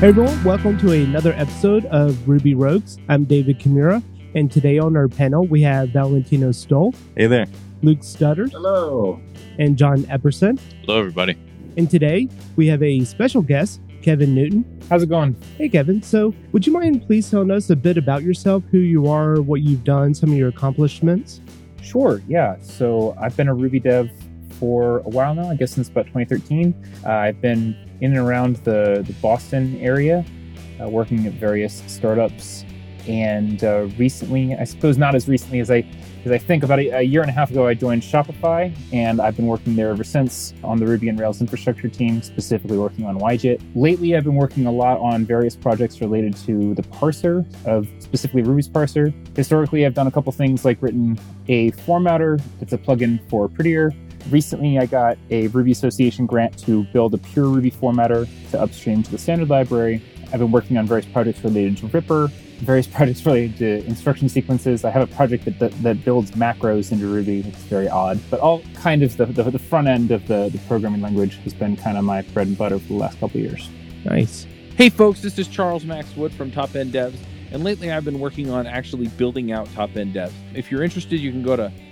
Hey everyone, welcome to another episode of Ruby Rogues. I'm David Kimura, and today on our panel we have Valentino Stoll, Hey there. Luke Stutters, Hello. and John Epperson. Hello, everybody. And today we have a special guest, Kevin Newton. How's it going? Hey Kevin, so would you mind please telling us a bit about yourself, who you are, what you've done, some of your accomplishments? Sure. Yeah. So I've been a Ruby dev for a while now. I guess since about 2013. Uh, I've been in and around the, the Boston area, uh, working at various startups. And uh, recently, I suppose not as recently as I as I think about a, a year and a half ago, I joined Shopify, and I've been working there ever since on the Ruby and Rails infrastructure team, specifically working on YJIT. Lately, I've been working a lot on various projects related to the parser of specifically Ruby's parser. Historically, I've done a couple things like written a formatter It's a plugin for Prettier. Recently, I got a Ruby Association grant to build a pure Ruby formatter to upstream to the standard library. I've been working on various projects related to Ripper, various projects related to instruction sequences. I have a project that, that, that builds macros into Ruby. It's very odd, but all kind of the, the, the front end of the, the programming language has been kind of my bread and butter for the last couple years. Nice. Hey, folks, this is Charles Max Wood from Top End Devs, and lately I've been working on actually building out Top End Devs. If you're interested, you can go to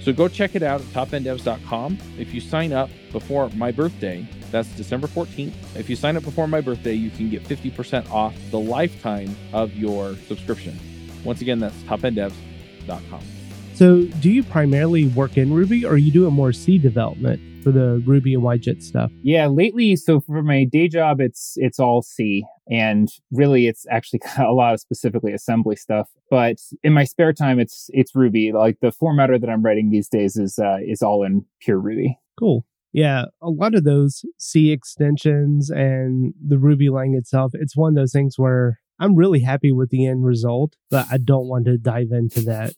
So go check it out at topenddevs.com. If you sign up before my birthday, that's December 14th. If you sign up before my birthday, you can get 50% off the lifetime of your subscription. Once again, that's topenddevs.com. So, do you primarily work in Ruby or are you doing more C development for the Ruby and YJIT stuff? Yeah, lately, so for my day job, it's it's all C, and really, it's actually a lot of specifically assembly stuff. But in my spare time, it's it's Ruby. Like the formatter that I'm writing these days is uh, is all in pure Ruby. Cool. Yeah, a lot of those C extensions and the Ruby lang itself, it's one of those things where I'm really happy with the end result, but I don't want to dive into that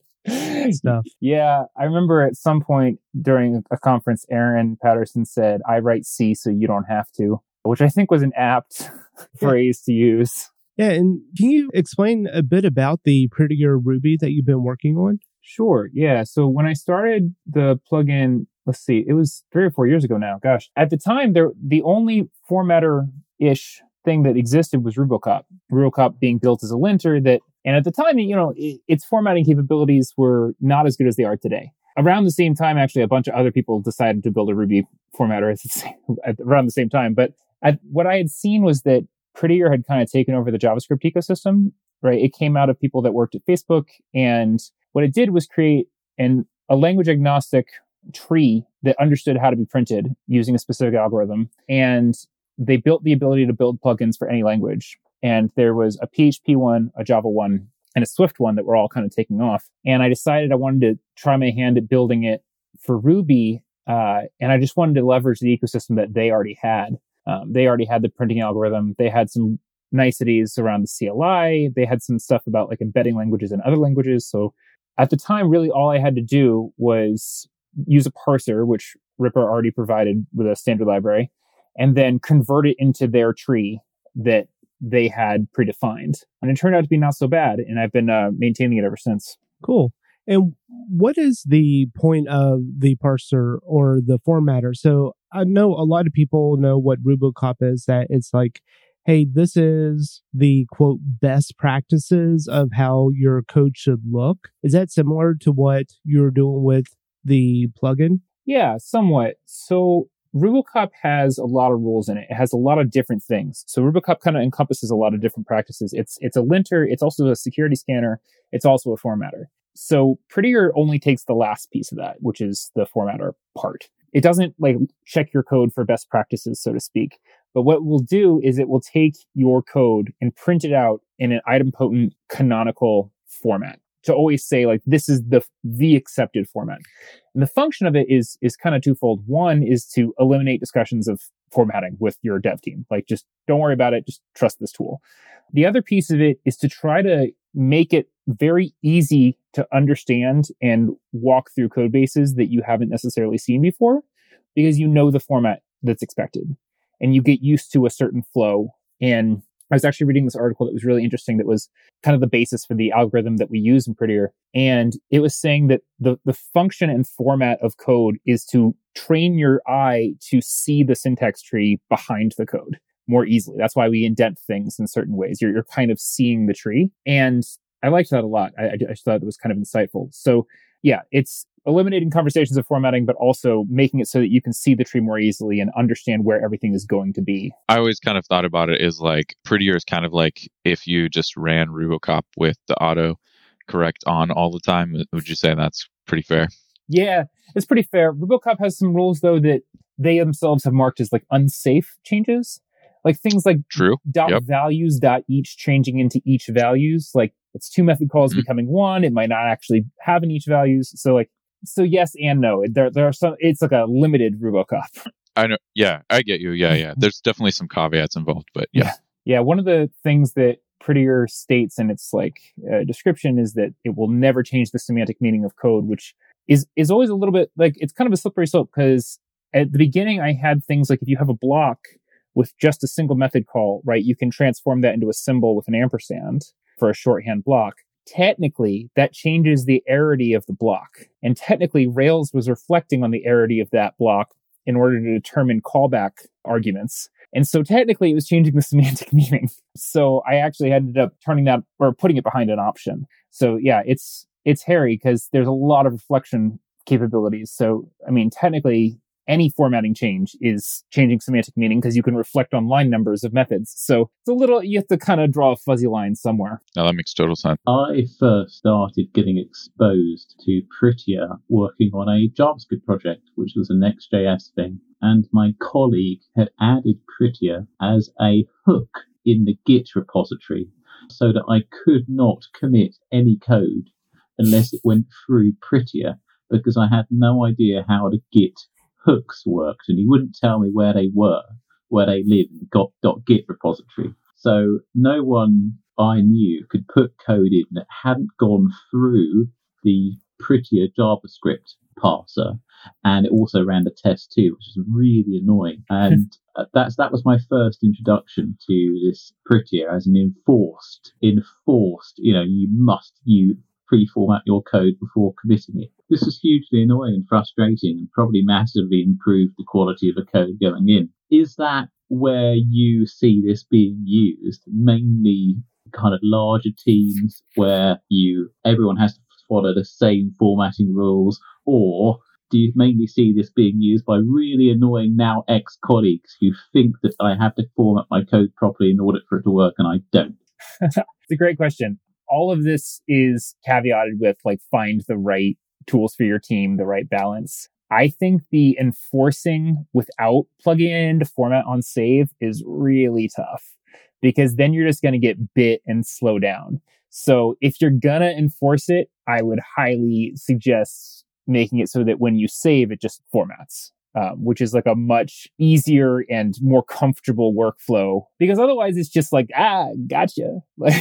stuff. Yeah, I remember at some point during a conference, Aaron Patterson said, I write C so you don't have to, which I think was an apt phrase to use. Yeah, and can you explain a bit about the Prettier Ruby that you've been working on? Sure. Yeah. So when I started the plugin, let's see, it was three or four years ago now. Gosh, at the time, there the only formatter ish thing that existed was Rubocop. Rubocop being built as a linter that, and at the time, you know, it, its formatting capabilities were not as good as they are today. Around the same time, actually, a bunch of other people decided to build a Ruby formatter at around the same time. But at, what I had seen was that Prettier had kind of taken over the JavaScript ecosystem, right? It came out of people that worked at Facebook and what it did was create an, a language agnostic tree that understood how to be printed using a specific algorithm. And they built the ability to build plugins for any language. And there was a PHP one, a Java one, and a Swift one that were all kind of taking off. And I decided I wanted to try my hand at building it for Ruby. Uh, and I just wanted to leverage the ecosystem that they already had. Um, they already had the printing algorithm. They had some niceties around the CLI. They had some stuff about like embedding languages in other languages. So at the time, really all I had to do was use a parser, which Ripper already provided with a standard library, and then convert it into their tree that they had predefined. And it turned out to be not so bad. And I've been uh, maintaining it ever since. Cool. And what is the point of the parser or the formatter? So I know a lot of people know what Rubocop is, that it's like, hey, this is the quote best practices of how your code should look. Is that similar to what you're doing with the plugin? Yeah, somewhat. So Rubocop has a lot of rules in it. It has a lot of different things. So Rubocop kind of encompasses a lot of different practices. It's it's a linter, it's also a security scanner, it's also a formatter. So Prettier only takes the last piece of that, which is the formatter part. it doesn't like check your code for best practices, so to speak. But what it will do is it will take your code and print it out in an idempotent canonical format to always say like this is the the accepted format. And the function of it is is kind of twofold. One is to eliminate discussions of formatting with your dev team. Like just don't worry about it, just trust this tool. The other piece of it is to try to make it very easy to understand and walk through code bases that you haven't necessarily seen before because you know the format that's expected and you get used to a certain flow and I was actually reading this article that was really interesting that was kind of the basis for the algorithm that we use in Prettier. And it was saying that the, the function and format of code is to train your eye to see the syntax tree behind the code more easily. That's why we indent things in certain ways. You're, you're kind of seeing the tree. And I liked that a lot. I, I, I thought it was kind of insightful. So yeah, it's eliminating conversations of formatting, but also making it so that you can see the tree more easily and understand where everything is going to be. I always kind of thought about it as like prettier is kind of like if you just ran Rubocop with the auto correct on all the time. Would you say that's pretty fair? Yeah, it's pretty fair. Rubocop has some rules though that they themselves have marked as like unsafe changes. Like things like true dot yep. values dot each changing into each values. Like it's two method calls mm-hmm. becoming one. It might not actually have an each values. So like so yes and no. There there are some. It's like a limited RuboCop. I know. Yeah, I get you. Yeah, yeah. There's definitely some caveats involved, but yeah. yeah. Yeah, one of the things that Prettier states in its like uh, description is that it will never change the semantic meaning of code, which is is always a little bit like it's kind of a slippery slope because at the beginning I had things like if you have a block with just a single method call, right, you can transform that into a symbol with an ampersand for a shorthand block technically that changes the arity of the block. And technically Rails was reflecting on the arity of that block in order to determine callback arguments. And so technically it was changing the semantic meaning. So I actually ended up turning that or putting it behind an option. So yeah, it's it's hairy because there's a lot of reflection capabilities. So I mean technically any formatting change is changing semantic meaning because you can reflect on line numbers of methods. So it's a little, you have to kind of draw a fuzzy line somewhere. Now that makes total sense. I first started getting exposed to Prettier working on a JavaScript project, which was a Next.js thing. And my colleague had added Prettier as a hook in the Git repository so that I could not commit any code unless it went through Prettier because I had no idea how to Git hooks worked, and he wouldn't tell me where they were, where they lived in the .git repository. So no one I knew could put code in that hadn't gone through the prettier JavaScript parser, and it also ran the test too, which is really annoying. And uh, that's that was my first introduction to this prettier as an enforced, enforced. You know, you must you pre-format your code before committing it. This is hugely annoying and frustrating and probably massively improved the quality of the code going in. Is that where you see this being used? Mainly kind of larger teams where you everyone has to follow the same formatting rules or do you mainly see this being used by really annoying now ex colleagues who think that I have to format my code properly in order for it to work and I don't? it's a great question all of this is caveated with like find the right tools for your team, the right balance. I think the enforcing without plugging into format on save is really tough because then you're just going to get bit and slow down. So if you're going to enforce it, I would highly suggest making it so that when you save, it just formats um, which is like a much easier and more comfortable workflow because otherwise it's just like ah gotcha. Like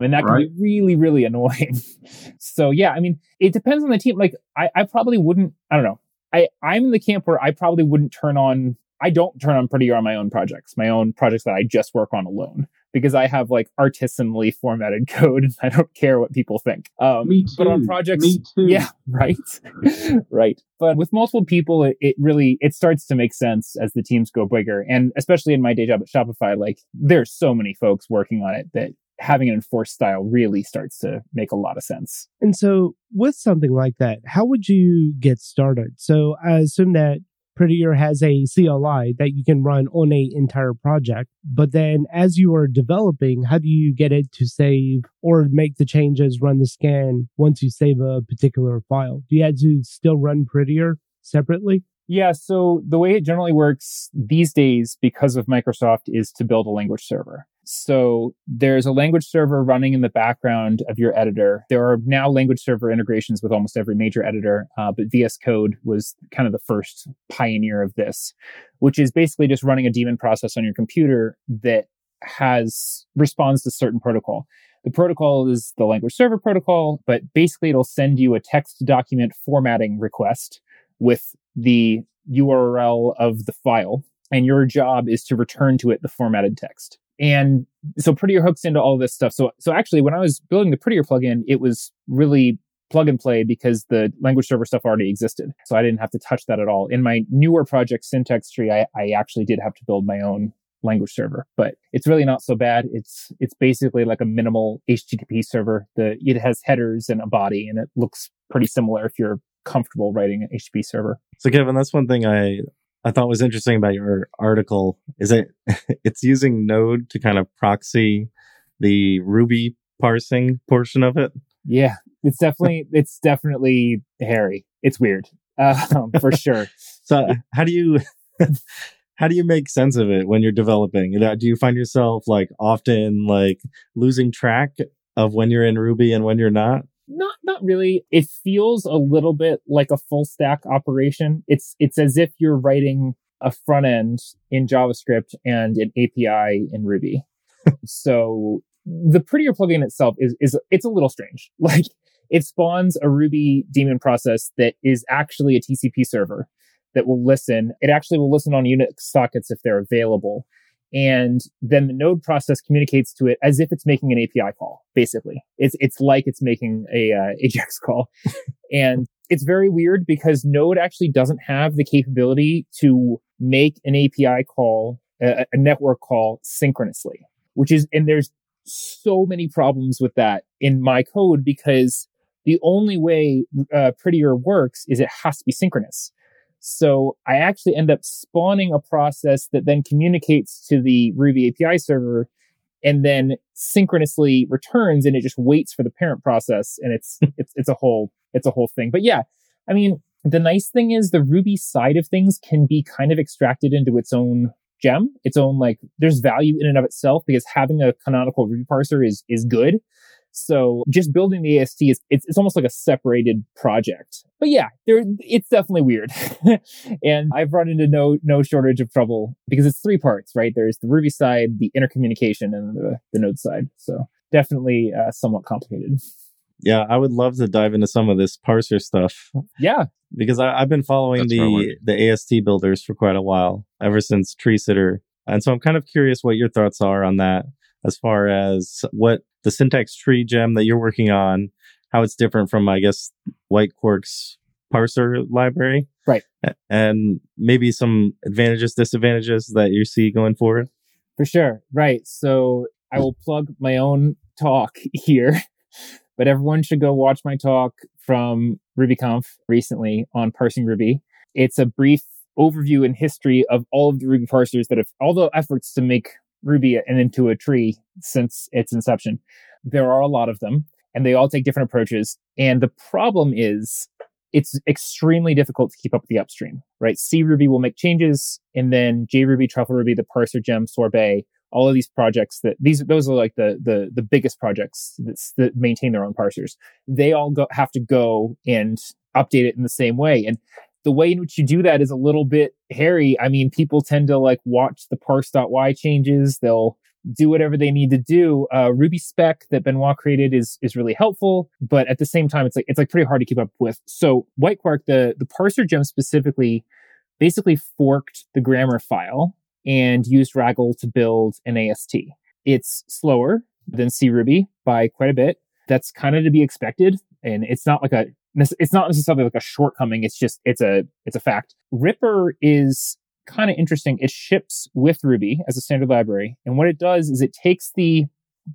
and that right. can be really really annoying. So yeah i mean it depends on the team. Like i, I probably wouldn't i don't know. I, I'm in the camp where I probably wouldn't turn on I don't turn on Prettier on my own projects, my own projects that I just work on alone because I have like artisanally formatted code and I don't care what people think. Um, Me too. But on projects, Me too. yeah, right, right. But with multiple people, it, it really it starts to make sense as the teams go bigger, and especially in my day job at Shopify, like there's so many folks working on it that having an enforced style really starts to make a lot of sense. And so, with something like that, how would you get started? So, I assume that Prettier has a CLI that you can run on a entire project. But then as you are developing, how do you get it to save or make the changes, run the scan once you save a particular file? Do you have to still run Prettier separately? Yeah, so the way it generally works these days because of Microsoft is to build a language server. So there's a language server running in the background of your editor. There are now language server integrations with almost every major editor, uh, but VS Code was kind of the first pioneer of this, which is basically just running a daemon process on your computer that has responds to certain protocol. The protocol is the language server protocol, but basically it'll send you a text document formatting request with the URL of the file. And your job is to return to it the formatted text. And so Prettier hooks into all this stuff. So, so actually, when I was building the Prettier plugin, it was really plug and play because the language server stuff already existed. So I didn't have to touch that at all. In my newer project, Syntax Tree, I, I actually did have to build my own language server, but it's really not so bad. It's it's basically like a minimal HTTP server. The it has headers and a body, and it looks pretty similar if you're comfortable writing an HTTP server. So Kevin, that's one thing I I thought was interesting about your article is it it's using Node to kind of proxy the Ruby parsing portion of it. Yeah, it's definitely it's definitely hairy. It's weird, um, for sure. so how do you how do you make sense of it when you're developing? Do you find yourself like often like losing track of when you're in Ruby and when you're not? Not not really. It feels a little bit like a full stack operation. It's it's as if you're writing a front end in JavaScript and an API in Ruby. so the prettier plugin itself is is it's a little strange. Like it spawns a Ruby daemon process that is actually a TCP server that will listen. It actually will listen on Unix sockets if they're available. And then the node process communicates to it as if it's making an API call, basically. It's, it's like it's making a uh, AJAX call. and it's very weird because node actually doesn't have the capability to make an API call, a, a network call synchronously, which is, and there's so many problems with that in my code because the only way uh, Prettier works is it has to be synchronous. So I actually end up spawning a process that then communicates to the Ruby API server and then synchronously returns and it just waits for the parent process and it's it's it's a whole it's a whole thing. But yeah, I mean, the nice thing is the Ruby side of things can be kind of extracted into its own gem, its own like there's value in and of itself because having a canonical Ruby parser is is good. So just building the AST is it's, it's almost like a separated project. But yeah, there it's definitely weird. and I've run into no no shortage of trouble because it's three parts, right? There's the Ruby side, the intercommunication, and the, the Node side. So definitely uh, somewhat complicated. Yeah, I would love to dive into some of this parser stuff. Yeah, because I, have been following That's the the AST builders for quite a while, ever since Tree Sitter, and so I'm kind of curious what your thoughts are on that, as far as what the syntax tree gem that you're working on, how it's different from, I guess, whitequark's parser library. Right. And maybe some advantages, disadvantages that you see going forward. For sure. Right. So I will plug my own talk here, but everyone should go watch my talk from RubyConf recently on parsing Ruby. It's a brief overview and history of all of the Ruby parsers that have all the efforts to make Ruby and into a tree since its inception. There are a lot of them and they all take different approaches. And the problem is it's extremely difficult to keep up with the upstream, right? C Ruby will make changes and then JRuby, Truffle Ruby, the parser gem, sorbet, all of these projects that these, those are like the, the, the biggest projects that, that maintain their own parsers. They all go, have to go and update it in the same way. And the way in which you do that is a little bit hairy. I mean, people tend to like watch the parse.y changes. They'll do whatever they need to do. Uh, Ruby spec that Benoit created is is really helpful, but at the same time, it's like it's like pretty hard to keep up with. So whitequark, the the parser gem specifically, basically forked the grammar file and used Ragel to build an AST. It's slower than C Ruby by quite a bit. That's kind of to be expected, and it's not like a it's not necessarily like a shortcoming. It's just, it's a, it's a fact. Ripper is kind of interesting. It ships with Ruby as a standard library. And what it does is it takes the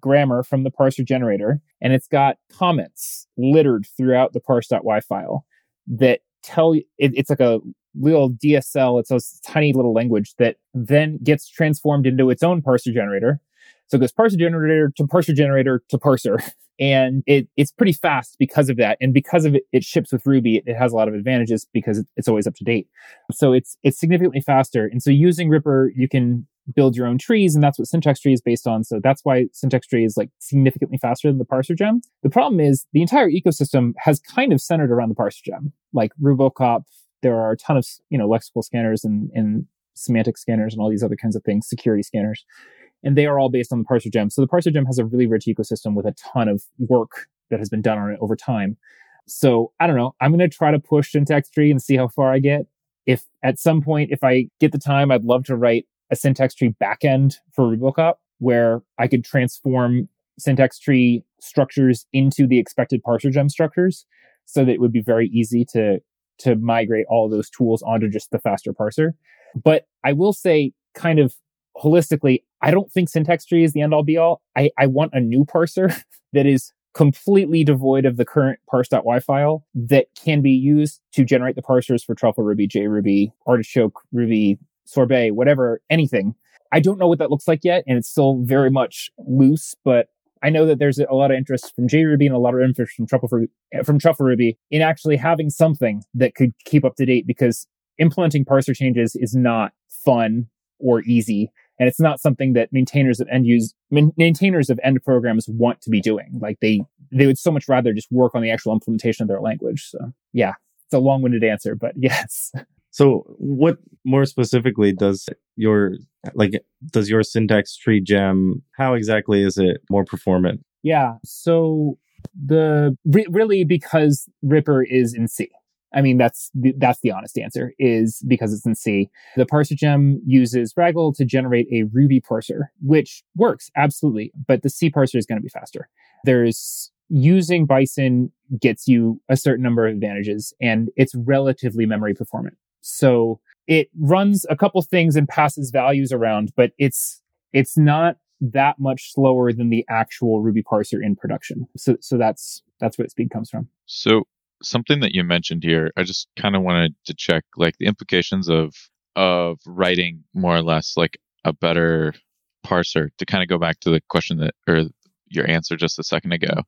grammar from the parser generator and it's got comments littered throughout the parse.y file that tell you, it, it's like a little DSL. It's a tiny little language that then gets transformed into its own parser generator. So it goes parser generator to parser generator to parser. and it, it's pretty fast because of that. And because of it, it ships with Ruby. It has a lot of advantages because it's always up to date. So it's, it's significantly faster. And so using Ripper, you can build your own trees and that's what syntax tree is based on. So that's why syntax tree is like significantly faster than the parser gem. The problem is the entire ecosystem has kind of centered around the parser gem, like Rubocop. There are a ton of, you know, lexical scanners and, and semantic scanners and all these other kinds of things, security scanners. And they are all based on the parser gem. So the parser gem has a really rich ecosystem with a ton of work that has been done on it over time. So I don't know. I'm going to try to push syntax tree and see how far I get. If at some point, if I get the time, I'd love to write a syntax tree backend for Rubocop where I could transform syntax tree structures into the expected parser gem structures so that it would be very easy to to migrate all those tools onto just the faster parser. But I will say kind of holistically, I don't think syntax tree is the end all be all. I, I want a new parser that is completely devoid of the current parse.y file that can be used to generate the parsers for Truffle Ruby, JRuby, Artichoke Ruby, Sorbet, whatever, anything. I don't know what that looks like yet, and it's still very much loose, but I know that there's a lot of interest from JRuby and a lot of interest from Truffle, Ruby, from Truffle Ruby in actually having something that could keep up to date because implementing parser changes is not fun or easy. And it's not something that maintainers of end use, maintainers of end programs want to be doing. Like they, they would so much rather just work on the actual implementation of their language. So yeah, it's a long winded answer, but yes. So what more specifically does your like does your syntax tree gem how exactly is it more performant? Yeah. So the re- really because Ripper is in C. I mean that's the, that's the honest answer is because it's in C. The parser gem uses Ragel to generate a Ruby parser, which works absolutely, but the C parser is going to be faster. There's using Bison gets you a certain number of advantages and it's relatively memory performant. So it runs a couple things and passes values around, but it's it's not that much slower than the actual Ruby parser in production. So so that's that's where speed comes from. So something that you mentioned here, I just kind of wanted to check like the implications of of writing more or less like a better parser to kind of go back to the question that or your answer just a second ago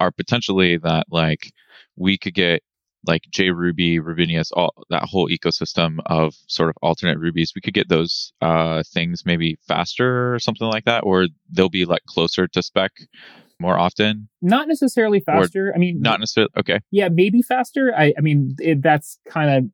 are potentially that like we could get like JRuby, Rubinius, all that whole ecosystem of sort of alternate rubies, we could get those uh, things maybe faster or something like that, or they'll be like closer to spec more often. Not necessarily faster. I mean, not necessarily. Okay. Yeah, maybe faster. I, I mean, it, that's kind of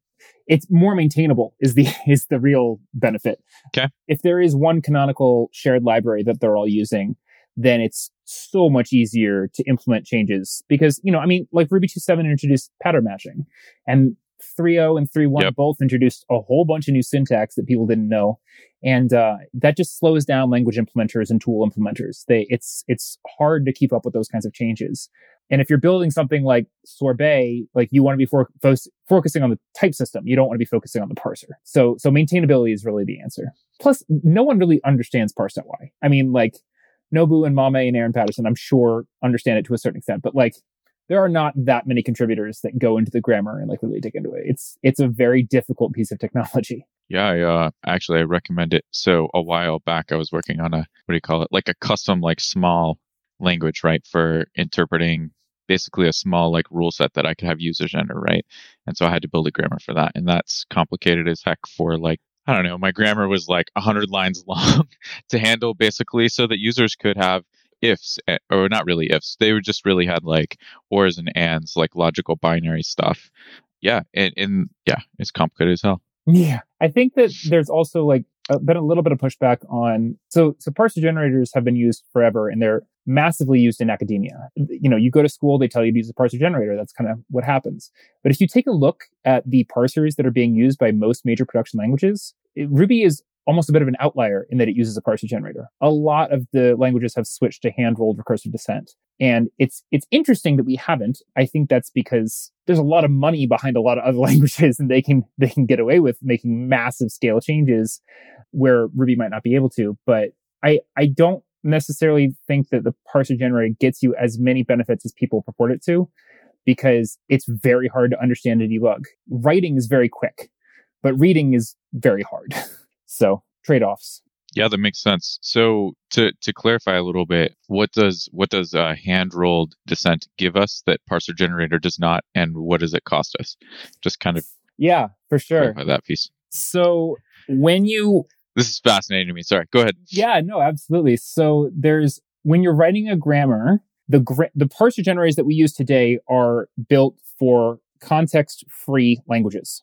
it's more maintainable is the is the real benefit. Okay. If there is one canonical shared library that they're all using, then it's so much easier to implement changes because, you know, I mean, like Ruby 2.7 introduced pattern matching and 3.0 and 3.1 yep. both introduced a whole bunch of new syntax that people didn't know. And, uh, that just slows down language implementers and tool implementers. They, it's, it's hard to keep up with those kinds of changes. And if you're building something like Sorbet, like you want to be for, fo- focusing on the type system, you don't want to be focusing on the parser. So, so maintainability is really the answer. Plus, no one really understands parse.y. I mean, like Nobu and Mame and Aaron Patterson, I'm sure understand it to a certain extent, but like there are not that many contributors that go into the grammar and like really dig into it. It's it's a very difficult piece of technology. Yeah, I, uh, actually I recommend it. So a while back I was working on a what do you call it? Like a custom like small language, right, for interpreting basically a small like rule set that I could have users enter, right? And so I had to build a grammar for that. And that's complicated as heck for like I don't know, my grammar was like 100 lines long to handle basically so that users could have ifs eh, or not really ifs. They were just really had like ors and ands, like logical binary stuff. Yeah. And, and yeah, it's complicated as hell. Yeah. I think that there's also like been a little bit of pushback on so so parser generators have been used forever and they're massively used in academia. You know, you go to school, they tell you to use a parser generator. That's kind of what happens. But if you take a look at the parsers that are being used by most major production languages, Ruby is almost a bit of an outlier in that it uses a parser generator. A lot of the languages have switched to hand rolled recursive descent. And it's it's interesting that we haven't. I think that's because there's a lot of money behind a lot of other languages and they can they can get away with making massive scale changes where Ruby might not be able to. But I I don't necessarily think that the parser generator gets you as many benefits as people purport it to because it's very hard to understand and debug. Writing is very quick, but reading is very hard. so trade offs. Yeah, that makes sense. So to to clarify a little bit, what does what does uh, a hand rolled descent give us that parser generator does not, and what does it cost us? Just kind of yeah, for sure. That piece. So when you this is fascinating to me. Sorry, go ahead. Yeah, no, absolutely. So there's when you're writing a grammar, the gra- the parser generators that we use today are built for context free languages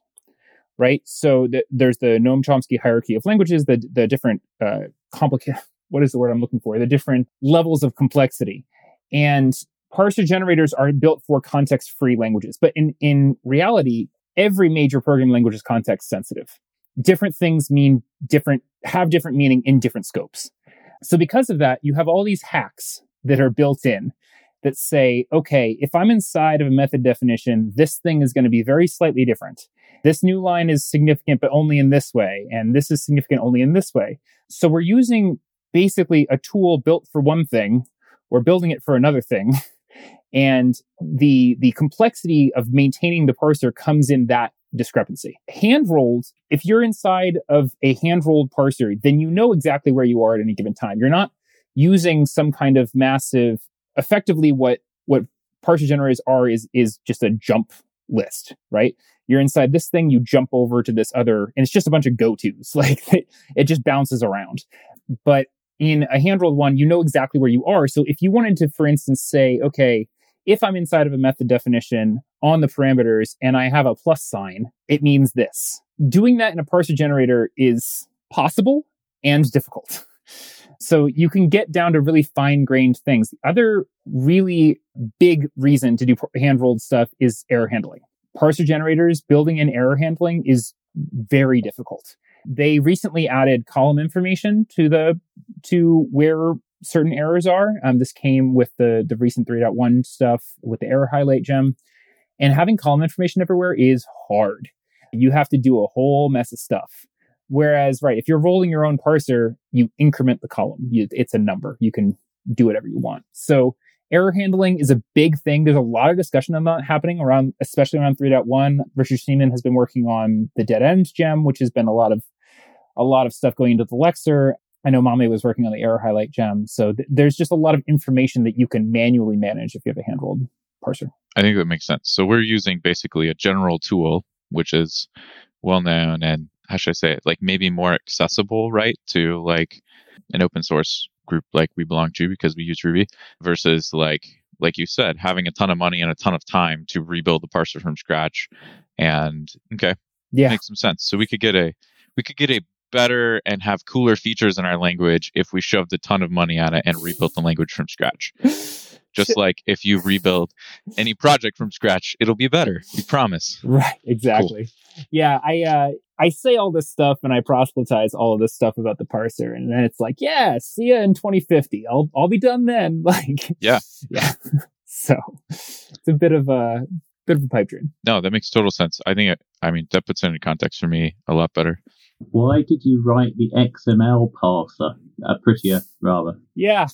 right? So the, there's the Noam Chomsky hierarchy of languages, the the different uh, complicated. What is the word I'm looking for? The different levels of complexity, and parser generators are built for context free languages. But in in reality, every major programming language is context sensitive. Different things mean different have different meaning in different scopes. So because of that, you have all these hacks that are built in that say, okay, if I'm inside of a method definition, this thing is going to be very slightly different this new line is significant, but only in this way. And this is significant only in this way. So we're using basically a tool built for one thing. We're building it for another thing. And the, the complexity of maintaining the parser comes in that discrepancy. Hand rolled, if you're inside of a hand rolled parser, then you know exactly where you are at any given time. You're not using some kind of massive, effectively what, what parser generators are is, is just a jump list, right? You're inside this thing, you jump over to this other, and it's just a bunch of go tos. Like it just bounces around. But in a hand rolled one, you know exactly where you are. So if you wanted to, for instance, say, okay, if I'm inside of a method definition on the parameters and I have a plus sign, it means this. Doing that in a parser generator is possible and difficult. So you can get down to really fine grained things. The other really big reason to do hand rolled stuff is error handling parser generators, building in error handling is very difficult. They recently added column information to the to where certain errors are. Um, this came with the the recent 3.1 stuff with the error highlight gem, and having column information everywhere is hard. You have to do a whole mess of stuff. Whereas, right, if you're rolling your own parser, you increment the column. You, it's a number. You can do whatever you want. So Error handling is a big thing. There's a lot of discussion on that happening around, especially around 3.1. Richard Schneeman has been working on the dead end gem, which has been a lot of a lot of stuff going into the Lexer. I know Mame was working on the error highlight gem. So th- there's just a lot of information that you can manually manage if you have a hand rolled parser. I think that makes sense. So we're using basically a general tool, which is well known and how should I say it, like maybe more accessible, right, to like an open source group like we belong to because we use Ruby versus like like you said, having a ton of money and a ton of time to rebuild the parser from scratch. And okay, yeah, makes some sense. So we could get a we could get a better and have cooler features in our language if we shoved a ton of money at it and rebuilt the language from scratch. Just like if you rebuild any project from scratch, it'll be better. We promise. Right. Exactly. Cool. Yeah. I uh, I say all this stuff and I proselytize all of this stuff about the parser, and then it's like, yeah, see ya in 2050. I'll I'll be done then. Like, yeah, yeah. so it's a bit of a bit of a pipe dream. No, that makes total sense. I think it, I mean that puts it in context for me a lot better. Why did you write the XML parser? Uh, prettier, rather. Yeah.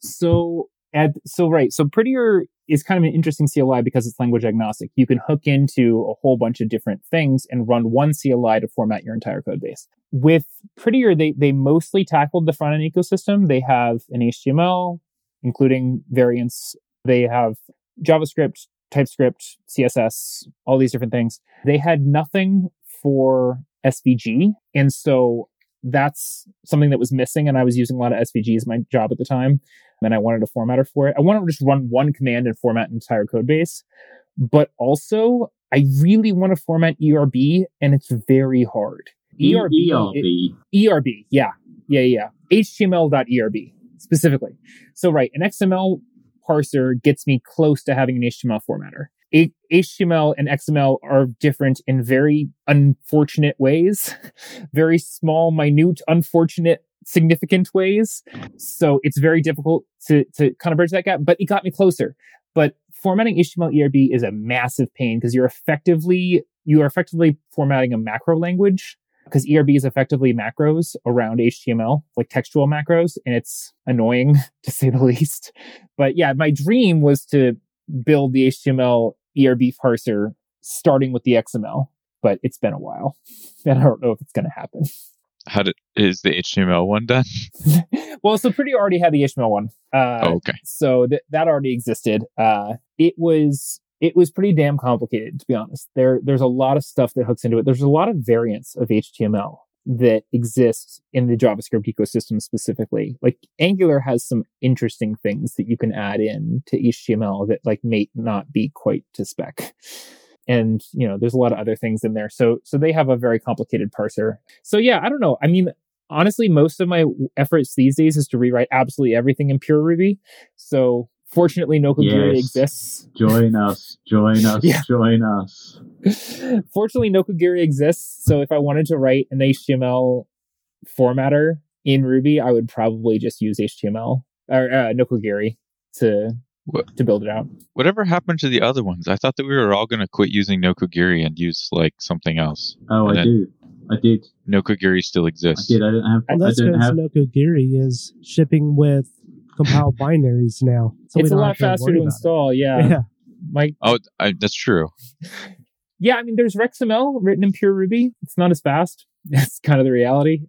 So at so right. So prettier is kind of an interesting CLI because it's language agnostic. You can hook into a whole bunch of different things and run one CLI to format your entire code base. With Prettier, they, they mostly tackled the front end ecosystem. They have an HTML, including variants. They have JavaScript, TypeScript, CSS, all these different things. They had nothing for SVG. And so that's something that was missing. And I was using a lot of SVG as my job at the time. And I wanted a formatter for it. I wanted to just run one command and format an entire code base. But also, I really want to format ERB, and it's very hard. ERB. ERB. It, ERB. Yeah. Yeah. Yeah. HTML.erb specifically. So, right. An XML parser gets me close to having an HTML formatter. HTML and XML are different in very unfortunate ways, very small, minute, unfortunate, significant ways. So it's very difficult to, to kind of bridge that gap, but it got me closer. But formatting HTML ERB is a massive pain because you're effectively, you are effectively formatting a macro language because ERB is effectively macros around HTML, like textual macros, and it's annoying to say the least. But yeah, my dream was to build the HTML ERB parser starting with the XML, but it's been a while. And I don't know if it's going to happen. How did is the HTML one done? well, so Pretty already had the HTML one. Uh, oh, okay. So th- that already existed. Uh, it was it was pretty damn complicated to be honest. There there's a lot of stuff that hooks into it. There's a lot of variants of HTML that exists in the JavaScript ecosystem specifically. Like Angular has some interesting things that you can add in to HTML that like may not be quite to spec. And you know, there's a lot of other things in there. So so they have a very complicated parser. So yeah, I don't know. I mean, honestly, most of my efforts these days is to rewrite absolutely everything in pure Ruby. So Fortunately, Nokogiri yes. exists. Join us. Join us. yeah. Join us. Fortunately, no Nokogiri exists. So if I wanted to write an HTML formatter in Ruby, I would probably just use HTML or uh, Nokogiri to what, to build it out. Whatever happened to the other ones? I thought that we were all going to quit using Nokogiri and use like something else. Oh, and I do. I did. Nokogiri still exists. I did. I didn't have. And that's because Nokogiri is shipping with compiled binaries now. So it's a lot faster to install. Yeah. yeah. Mike. Oh, I, that's true. yeah, I mean, there's RexML written in pure Ruby. It's not as fast. That's kind of the reality.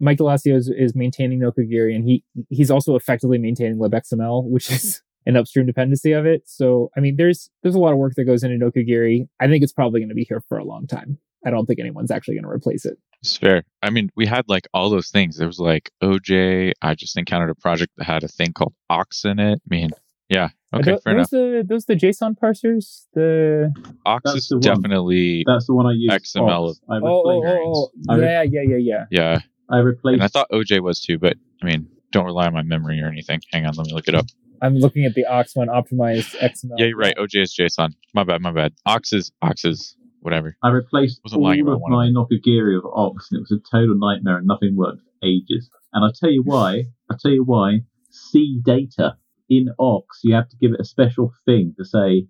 Mike Dalessio is, is maintaining Nokogiri, and he he's also effectively maintaining libxml, which is an upstream dependency of it. So, I mean, there's there's a lot of work that goes into Nokogiri. I think it's probably going to be here for a long time. I don't think anyone's actually going to replace it. It's fair. I mean, we had like all those things. There was like OJ. I just encountered a project that had a thing called Ox in it. I mean, yeah. Okay, fair those enough. The, those the JSON parsers. The Ox That's is definitely That's the one I use. XML. I oh, oh, oh, oh. yeah, yeah, yeah, yeah. Yeah. I replaced. And I thought OJ was too, but I mean, don't rely on my memory or anything. Hang on, let me look it up. I'm looking at the Ox one optimized XML. Yeah, you're right. OJ is JSON. My bad. My bad. Ox is Ox is whatever. I replaced all of my Nokogiri with Ox, and it was a total nightmare, and nothing worked for ages. And I'll tell you why. I'll tell you why. CDATA in Ox, you have to give it a special thing to say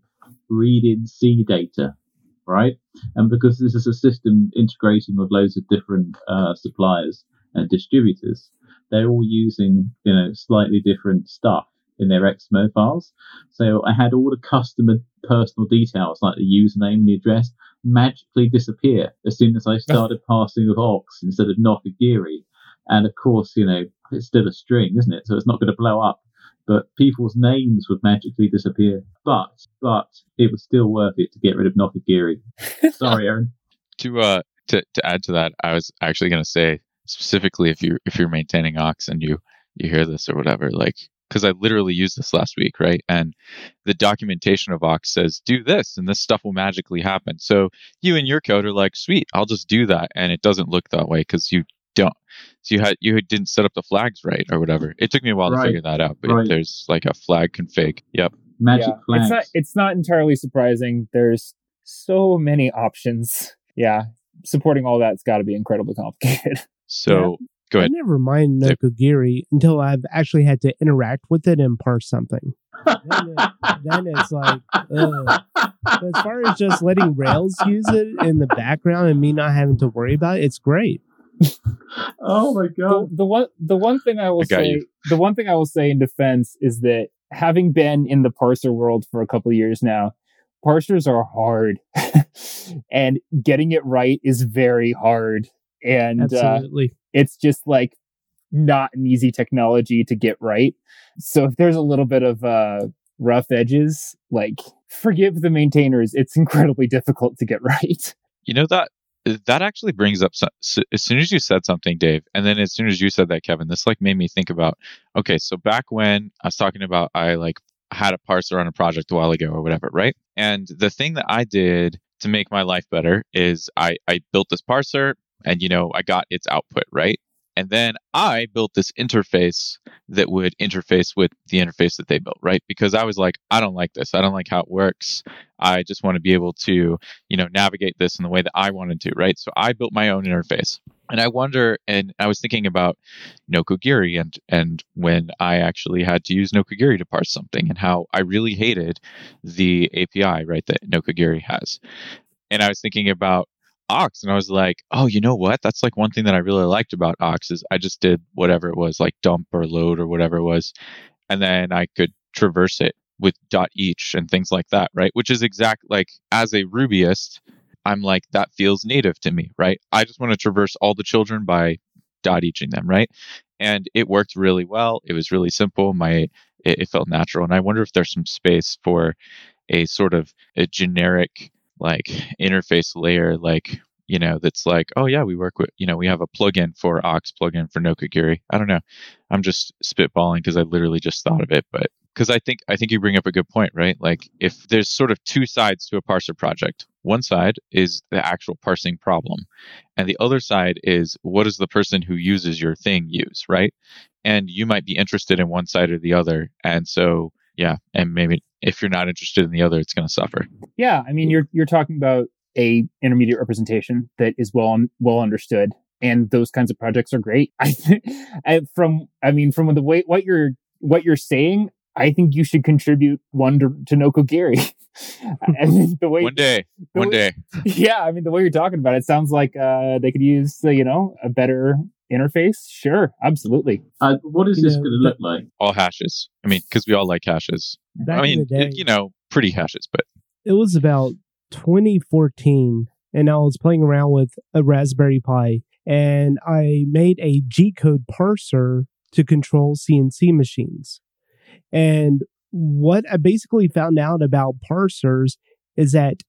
read in CDATA, right? And because this is a system integrating with loads of different uh, suppliers and distributors, they're all using you know slightly different stuff in their XML files. So I had all the customer personal details like the username and the address magically disappear as soon as I started passing with Ox instead of Nokogiri. And of course, you know, it's still a string, isn't it? So it's not going to blow up. But people's names would magically disappear. But but it was still worth it to get rid of Nokogiri. Sorry, Aaron. to uh to, to add to that, I was actually going to say specifically if you if you're maintaining Ox and you you hear this or whatever, like because I literally used this last week, right? And the documentation of Ox says, do this and this stuff will magically happen. So you and your code are like, sweet, I'll just do that. And it doesn't look that way because you don't. So you had you didn't set up the flags right or whatever. It took me a while right. to figure that out, but right. there's like a flag config. Yep. Magic yeah. flags. It's not it's not entirely surprising. There's so many options. Yeah. Supporting all that's gotta be incredibly complicated. So yeah. Go ahead. I never mind Nokogiri until I've actually had to interact with it and parse something. then, it, then, it's like, ugh. As far as just letting Rails use it in the background and me not having to worry about it, it's great. oh my god! The, the, one, the one thing I will I say, you. the one thing I will say in defense is that having been in the parser world for a couple years now, parsers are hard, and getting it right is very hard. And uh, absolutely. Uh, it's just like not an easy technology to get right. So if there's a little bit of uh, rough edges, like forgive the maintainers. It's incredibly difficult to get right. You know that that actually brings up so, so, as soon as you said something, Dave, and then as soon as you said that, Kevin, this like made me think about. Okay, so back when I was talking about, I like had a parser on a project a while ago or whatever, right? And the thing that I did to make my life better is I I built this parser and you know i got its output right? And then i built this interface that would interface with the interface that they built right? Because i was like i don't like this. I don't like how it works. I just want to be able to you know navigate this in the way that i wanted to right? So i built my own interface. And i wonder and i was thinking about nokogiri and and when i actually had to use nokogiri to parse something and how i really hated the api right that nokogiri has. And i was thinking about Ox, and I was like, oh, you know what? That's like one thing that I really liked about Ox is I just did whatever it was, like dump or load or whatever it was, and then I could traverse it with dot each and things like that, right? Which is exact like as a Rubyist, I'm like that feels native to me, right? I just want to traverse all the children by dot eaching them, right? And it worked really well. It was really simple. My it, it felt natural, and I wonder if there's some space for a sort of a generic like interface layer, like you know, that's like, oh yeah, we work with, you know, we have a plugin for Ox, plugin for Nokogiri. I don't know. I'm just spitballing because I literally just thought of it, but because I think I think you bring up a good point, right? Like if there's sort of two sides to a parser project. One side is the actual parsing problem, and the other side is what does the person who uses your thing use, right? And you might be interested in one side or the other, and so yeah, and maybe if you're not interested in the other, it's going to suffer. Yeah, I mean, you're you're talking about a intermediate representation that is well well understood, and those kinds of projects are great. I, I from I mean, from the way what you're what you're saying, I think you should contribute one to, to Nokogiri. I mean, the way one day, one way, day. Yeah, I mean, the way you're talking about it sounds like uh, they could use, uh, you know, a better interface. Sure, absolutely. Uh, what is you this going to look like? All hashes. I mean, because we all like hashes. Back I mean, day, it, you know, pretty hashes, but it was about 2014, and I was playing around with a Raspberry Pi, and I made a G code parser to control CNC machines. And what I basically found out about parsers is that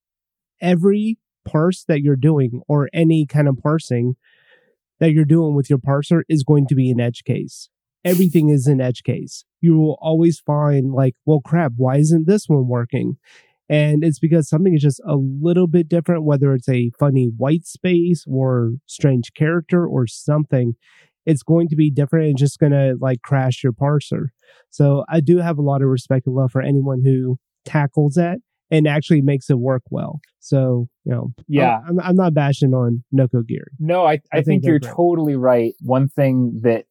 every parse that you're doing or any kind of parsing that you're doing with your parser is going to be an edge case. Everything is an edge case. You will always find like, well, crap, why isn't this one working? And it's because something is just a little bit different, whether it's a funny white space or strange character or something it's going to be different and just going to like crash your parser. So I do have a lot of respect and love for anyone who tackles that and actually makes it work well. So, you know, yeah, I'm, I'm not bashing on Nokogiri. No, I, I, I think, think you're totally right. One thing that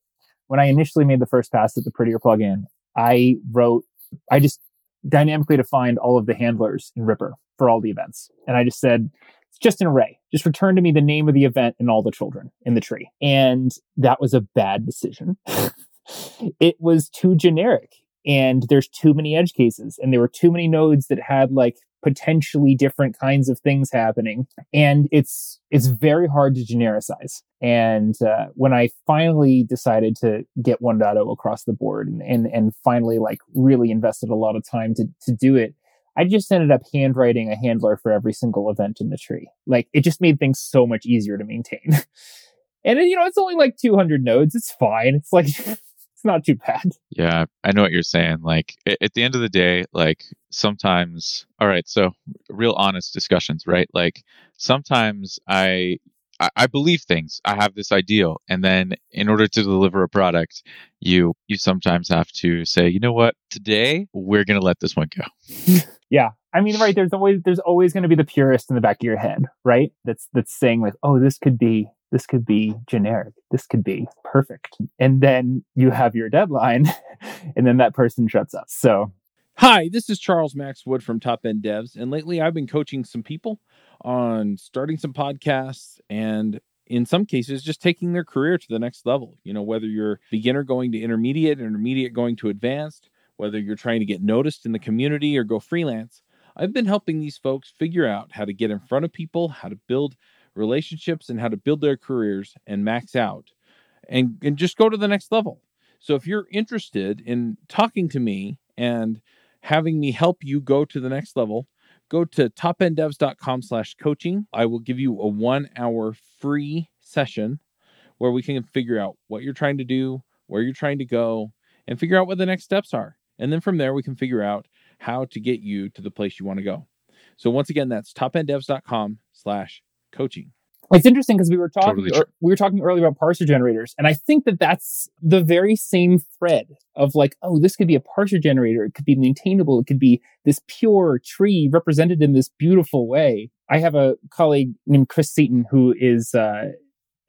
when I initially made the first pass at the Prettier plugin, I wrote, I just dynamically defined all of the handlers in Ripper for all the events. And I just said, it's just an array. Just return to me the name of the event and all the children in the tree. And that was a bad decision. it was too generic and there's too many edge cases and there were too many nodes that had like potentially different kinds of things happening and it's it's very hard to genericize and uh, when i finally decided to get 1.0 across the board and, and and finally like really invested a lot of time to to do it I just ended up handwriting a handler for every single event in the tree. Like it just made things so much easier to maintain. and you know, it's only like 200 nodes. It's fine. It's like it's not too bad. Yeah, I know what you're saying. Like at the end of the day, like sometimes, all right, so real honest discussions, right? Like sometimes I I, believe things. I have this ideal, and then in order to deliver a product, you you sometimes have to say, you know what, today we're gonna let this one go. yeah, I mean, right? There's always there's always going to be the purist in the back of your head, right? That's that's saying like, oh, this could be this could be generic, this could be perfect, and then you have your deadline, and then that person shuts up. So. Hi, this is Charles Max Wood from Top End Devs, and lately I've been coaching some people on starting some podcasts and in some cases just taking their career to the next level you know whether you're beginner going to intermediate intermediate going to advanced whether you're trying to get noticed in the community or go freelance i've been helping these folks figure out how to get in front of people how to build relationships and how to build their careers and max out and, and just go to the next level so if you're interested in talking to me and having me help you go to the next level go to topenddevs.com slash coaching. I will give you a one hour free session where we can figure out what you're trying to do, where you're trying to go, and figure out what the next steps are. And then from there, we can figure out how to get you to the place you want to go. So once again, that's topenddevs.com slash coaching. It's interesting because we were talking totally we were talking earlier about parser generators, and I think that that's the very same thread of like, oh, this could be a parser generator. It could be maintainable. It could be this pure tree represented in this beautiful way. I have a colleague named Chris Seaton who is uh,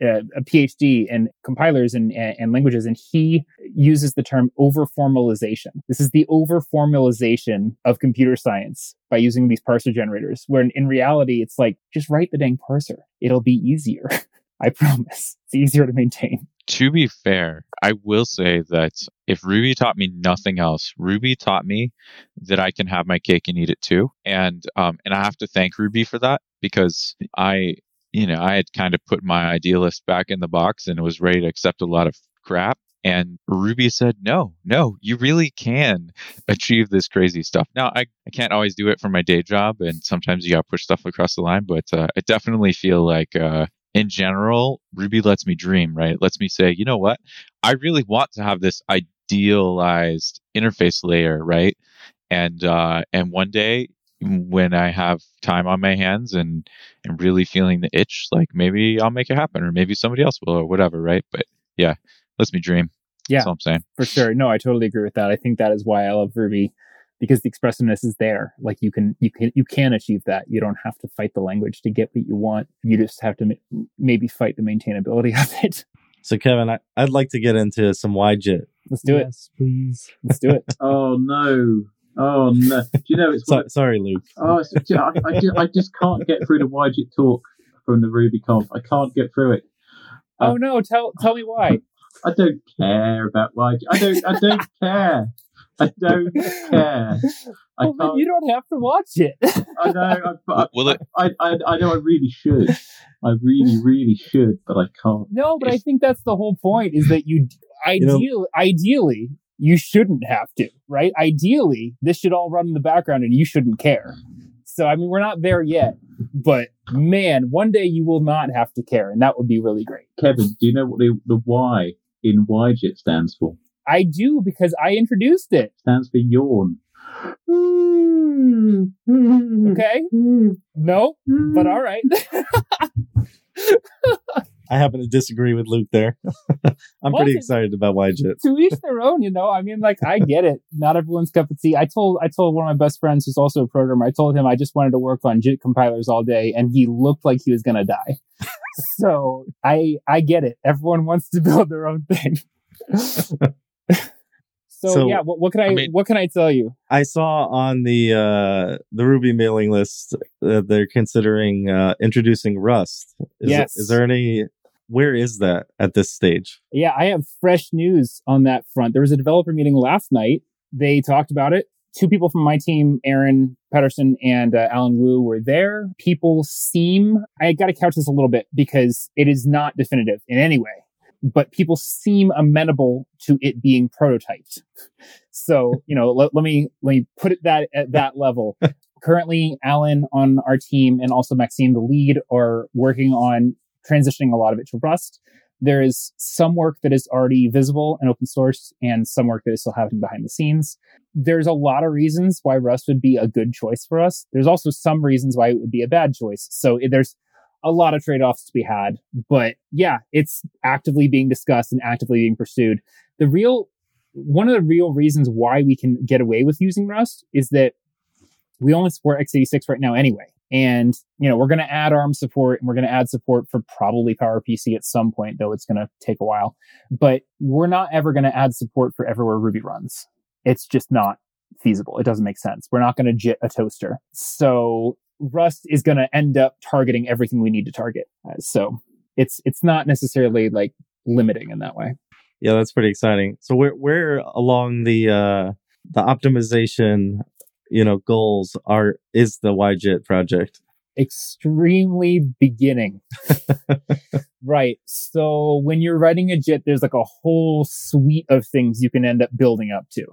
a, a PhD in compilers and, and languages, and he uses the term over formalization. This is the over formalization of computer science by using these parser generators, where in, in reality, it's like just write the dang parser. It'll be easier. I promise. It's easier to maintain. To be fair, I will say that if Ruby taught me nothing else, Ruby taught me that I can have my cake and eat it too. And um, and I have to thank Ruby for that because I you know, I had kind of put my idealist back in the box and was ready to accept a lot of crap. And Ruby said, no, no, you really can achieve this crazy stuff. Now, I, I can't always do it for my day job, and sometimes you got to push stuff across the line, but uh, I definitely feel like, uh, in general, Ruby lets me dream, right? It lets me say, you know what? I really want to have this idealized interface layer, right? And, uh, and one day when I have time on my hands and, and really feeling the itch, like maybe I'll make it happen or maybe somebody else will or whatever, right? But yeah, let's me dream. Yeah. That's all I'm saying. For sure. No, I totally agree with that. I think that is why I love Ruby because the expressiveness is there. Like you can, you can, you can achieve that. You don't have to fight the language to get what you want. You just have to m- maybe fight the maintainability of it. So Kevin, I, would like to get into some YJIT. Let's do yes, it. please. Let's do it. oh no. Oh no! Do you know it's so, sorry, Luke. Oh, I, I, just, I just can't get through the YJIT talk from the RubyConf. I can't get through it. Oh uh, no! Tell tell me why. I don't care about YJIT. I don't. I don't care. I don't care. I well, then you don't have to watch it. I know. I, Will it? I, I, I know. I really should. I really, really should, but I can't. No, but I think that's the whole point: is that you ideally, you know, ideally, you shouldn't have to, right? Ideally, this should all run in the background, and you shouldn't care. So, I mean, we're not there yet, but man, one day you will not have to care, and that would be really great. Kevin, do you know what the, the Y in YJIT stands for? I do because I introduced it. Stands for yawn. okay. No, but all right. I happen to disagree with Luke there. I'm well, pretty excited about YJIT. To each their own, you know. I mean, like I get it. Not everyone's cup of tea. I told I told one of my best friends who's also a programmer. I told him I just wanted to work on JIT compilers all day, and he looked like he was gonna die. so I I get it. Everyone wants to build their own thing. So, so, yeah, what, what can I, I mean, what can I tell you? I saw on the uh the Ruby mailing list that they're considering uh introducing Rust. Is yes. It, is there any where is that at this stage? Yeah, I have fresh news on that front. There was a developer meeting last night. They talked about it. Two people from my team, Aaron Patterson and uh, Alan Wu, were there. People seem, I got to couch this a little bit because it is not definitive in any way but people seem amenable to it being prototyped. So, you know, let, let me, let me put it that at that level. Currently, Alan on our team and also Maxime, the lead, are working on transitioning a lot of it to Rust. There is some work that is already visible and open source and some work that is still happening behind the scenes. There's a lot of reasons why Rust would be a good choice for us. There's also some reasons why it would be a bad choice. So there's a lot of trade-offs to be had. But yeah, it's actively being discussed and actively being pursued. The real one of the real reasons why we can get away with using Rust is that we only support x86 right now anyway. And, you know, we're going to add ARM support and we're going to add support for probably PowerPC at some point, though it's going to take a while. But we're not ever going to add support for everywhere Ruby runs. It's just not feasible. It doesn't make sense. We're not going to JIT a toaster. So Rust is going to end up targeting everything we need to target. Uh, so it's it's not necessarily like limiting in that way. Yeah, that's pretty exciting. So where where along the uh the optimization, you know, goals are is the YJIT project? Extremely beginning. right. So when you're writing a JIT, there's like a whole suite of things you can end up building up to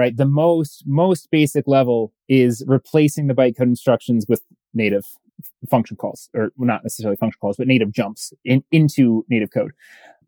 right? The most, most basic level is replacing the bytecode instructions with native function calls, or not necessarily function calls, but native jumps in, into native code.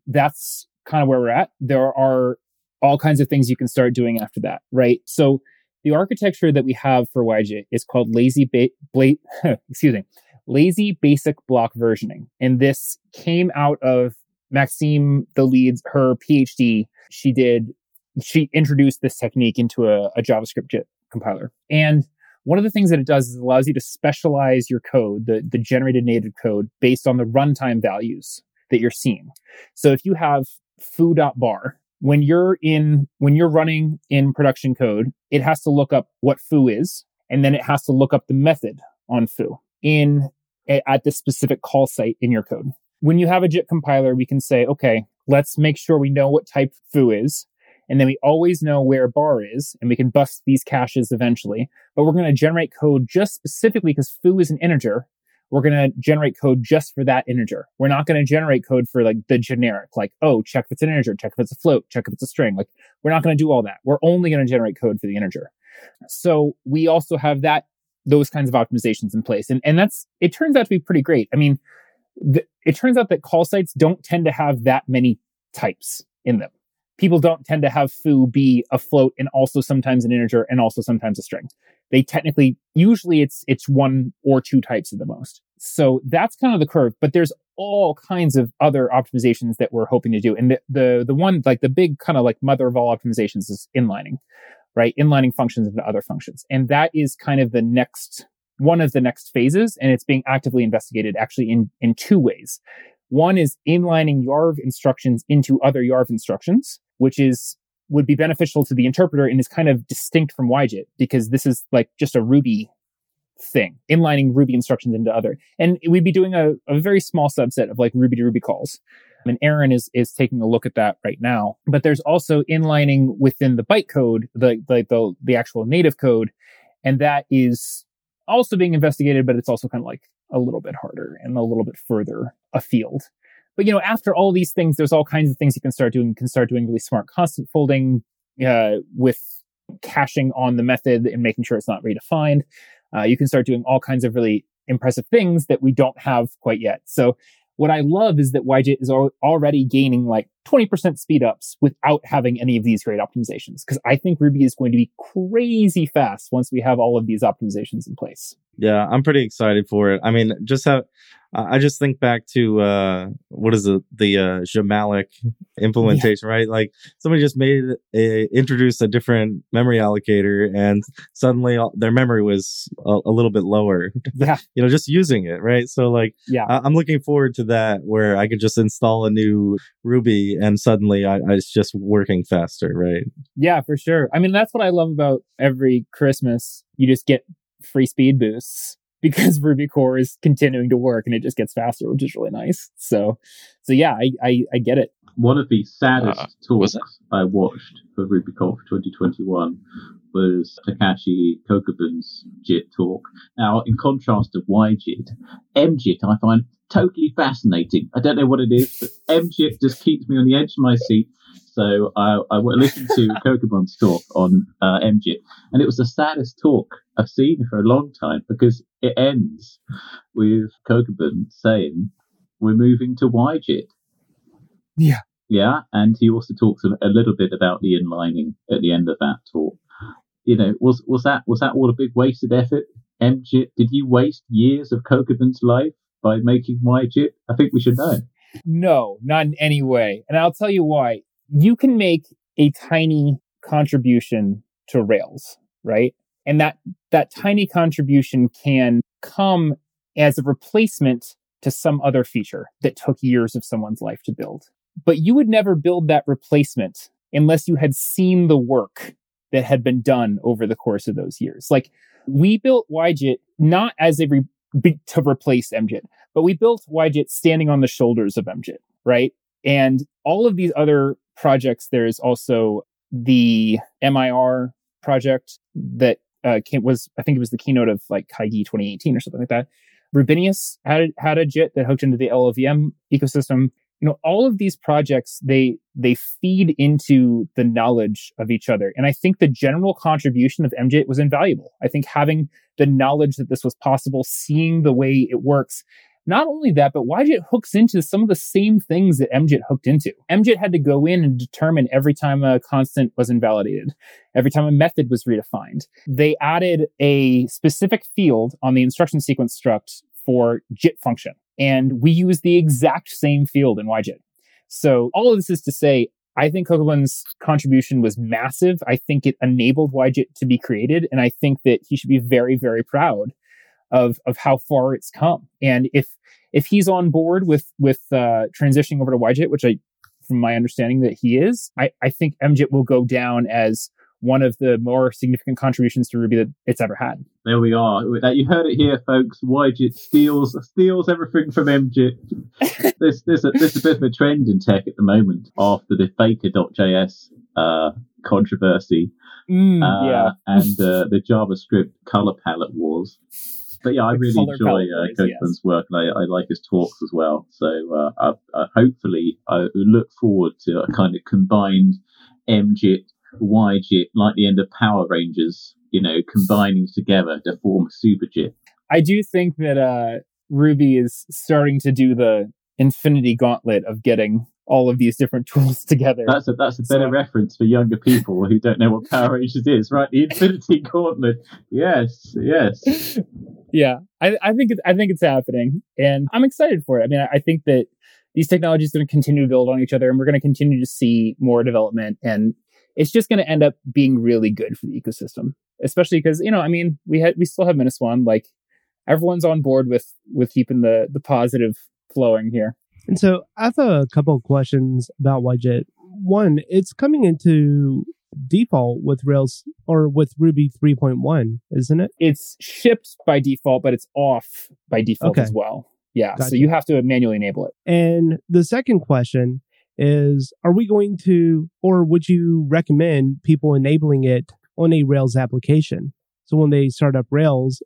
That's kind of where we're at. There are all kinds of things you can start doing after that, right? So the architecture that we have for YJIT is called lazy ba- bla- excuse me, lazy basic block versioning. And this came out of Maxime, the leads, her PhD. She did she introduced this technique into a, a JavaScript JIT compiler. And one of the things that it does is it allows you to specialize your code, the, the generated native code, based on the runtime values that you're seeing. So if you have foo.bar, when you're in, when you're running in production code, it has to look up what foo is, and then it has to look up the method on foo in at the specific call site in your code. When you have a JIT compiler, we can say, okay, let's make sure we know what type foo is. And then we always know where bar is and we can bust these caches eventually. But we're going to generate code just specifically because foo is an integer. we're going to generate code just for that integer. We're not going to generate code for like the generic, like, oh, check if it's an integer, check if it's a float, check if it's a string. Like, we're not going to do all that. We're only going to generate code for the integer. So we also have that, those kinds of optimizations in place. And, and that's, it turns out to be pretty great. I mean, the, it turns out that call sites don't tend to have that many types in them. People don't tend to have foo be a float and also sometimes an integer and also sometimes a string they technically usually it's it's one or two types at the most. So that's kind of the curve, but there's all kinds of other optimizations that we're hoping to do. And the the, the one like the big kind of like mother of all optimizations is inlining, right? Inlining functions into other functions. And that is kind of the next one of the next phases and it's being actively investigated actually in in two ways. One is inlining YARV instructions into other YARV instructions, which is would be beneficial to the interpreter and is kind of distinct from YJIT because this is like just a Ruby thing, inlining Ruby instructions into other. And we'd be doing a, a very small subset of like Ruby to Ruby calls. I And Aaron is is taking a look at that right now. But there's also inlining within the bytecode, the, the the the actual native code, and that is also being investigated, but it's also kind of like a little bit harder and a little bit further afield. But you know, after all these things, there's all kinds of things you can start doing. You can start doing really smart constant folding uh, with caching on the method and making sure it's not redefined. Uh, you can start doing all kinds of really impressive things that we don't have quite yet. So what I love is that YJIT is al- already gaining like 20% speed ups without having any of these great optimizations. Cause I think Ruby is going to be crazy fast once we have all of these optimizations in place. Yeah, I'm pretty excited for it. I mean, just how I just think back to uh, what is it, the uh, jemalloc implementation, yeah. right? Like somebody just made a, introduced a different memory allocator, and suddenly all, their memory was a, a, little bit lower. Yeah, you know, just using it, right? So like, yeah, I, am looking forward to that where I could just install a new Ruby, and suddenly I, I, it's just working faster, right? Yeah, for sure. I mean, that's what I love about every Christmas. You just get free speed boosts because Ruby core is continuing to work and it just gets faster, which is really nice. So, so yeah, I, I, I get it. One of the saddest uh, talks I watched for Ruby RubyConf 2021 was Takashi Kokubun's JIT talk. Now, in contrast to YJIT, MJIT I find totally fascinating. I don't know what it is, but MJIT just keeps me on the edge of my seat. So I, I listened to Kokubun's talk on uh, MJIT, and it was the saddest talk I've seen for a long time because it ends with Kokubun saying, "We're moving to YJIT." Yeah, yeah, and he also talks a little bit about the inlining at the end of that talk. You know, was was that was that all a big wasted effort? MJIT, did you waste years of Kokubun's life by making YJIT? I think we should know. No, not in any way. And I'll tell you why. You can make a tiny contribution to Rails, right? And that, that tiny contribution can come as a replacement to some other feature that took years of someone's life to build. But you would never build that replacement unless you had seen the work that had been done over the course of those years. Like we built YJIT not as a re- to replace MJIT, but we built YJIT standing on the shoulders of MJIT, right? And all of these other projects, there's also the MIR project that uh, came, was I think it was the keynote of like Kaigi 2018 or something like that. Rubinius had had a JIT that hooked into the LLVM ecosystem. You know, all of these projects they they feed into the knowledge of each other, and I think the general contribution of MJIT was invaluable. I think having the knowledge that this was possible, seeing the way it works, not only that, but YJIT hooks into some of the same things that MJIT hooked into. MJIT had to go in and determine every time a constant was invalidated, every time a method was redefined. They added a specific field on the instruction sequence struct for JIT function. And we use the exact same field in YJIT. So all of this is to say, I think Kokubun's contribution was massive. I think it enabled YJIT to be created. And I think that he should be very, very proud of of how far it's come. And if if he's on board with with uh, transitioning over to YJIT, which I, from my understanding, that he is, I, I think MJIT will go down as one of the more significant contributions to Ruby that it's ever had. There we are. You heard it here, folks. YJIT steals steals everything from MJIT. there's, there's, a, there's a bit of a trend in tech at the moment after the Faker.js uh, controversy mm, uh, yeah. and uh, the JavaScript color palette wars but yeah, I really enjoy uh, Kokubun's yes. work, and I, I, like his talks as well. So uh, I, I, hopefully, I look forward to a kind of combined MJIT, YJIT, like the end of Power Rangers, you know, combining together to form a super JIT. I do think that uh, Ruby is starting to do the infinity gauntlet of getting all of these different tools together. That's a that's a better so, reference for younger people who don't know what Power Rangers is, right? The Infinity Gauntlet. Yes, yes. Yeah, I, I think I think it's happening, and I'm excited for it. I mean, I, I think that these technologies are going to continue to build on each other, and we're going to continue to see more development, and it's just going to end up being really good for the ecosystem. Especially because you know, I mean, we had we still have MINASWAN, like everyone's on board with with keeping the the positive flowing here. And so I have a couple questions about YJIT. One, it's coming into default with Rails or with Ruby 3.1, isn't it? It's shipped by default, but it's off by default okay. as well. Yeah. Gotcha. So you have to manually enable it. And the second question is Are we going to, or would you recommend people enabling it on a Rails application? So when they start up Rails,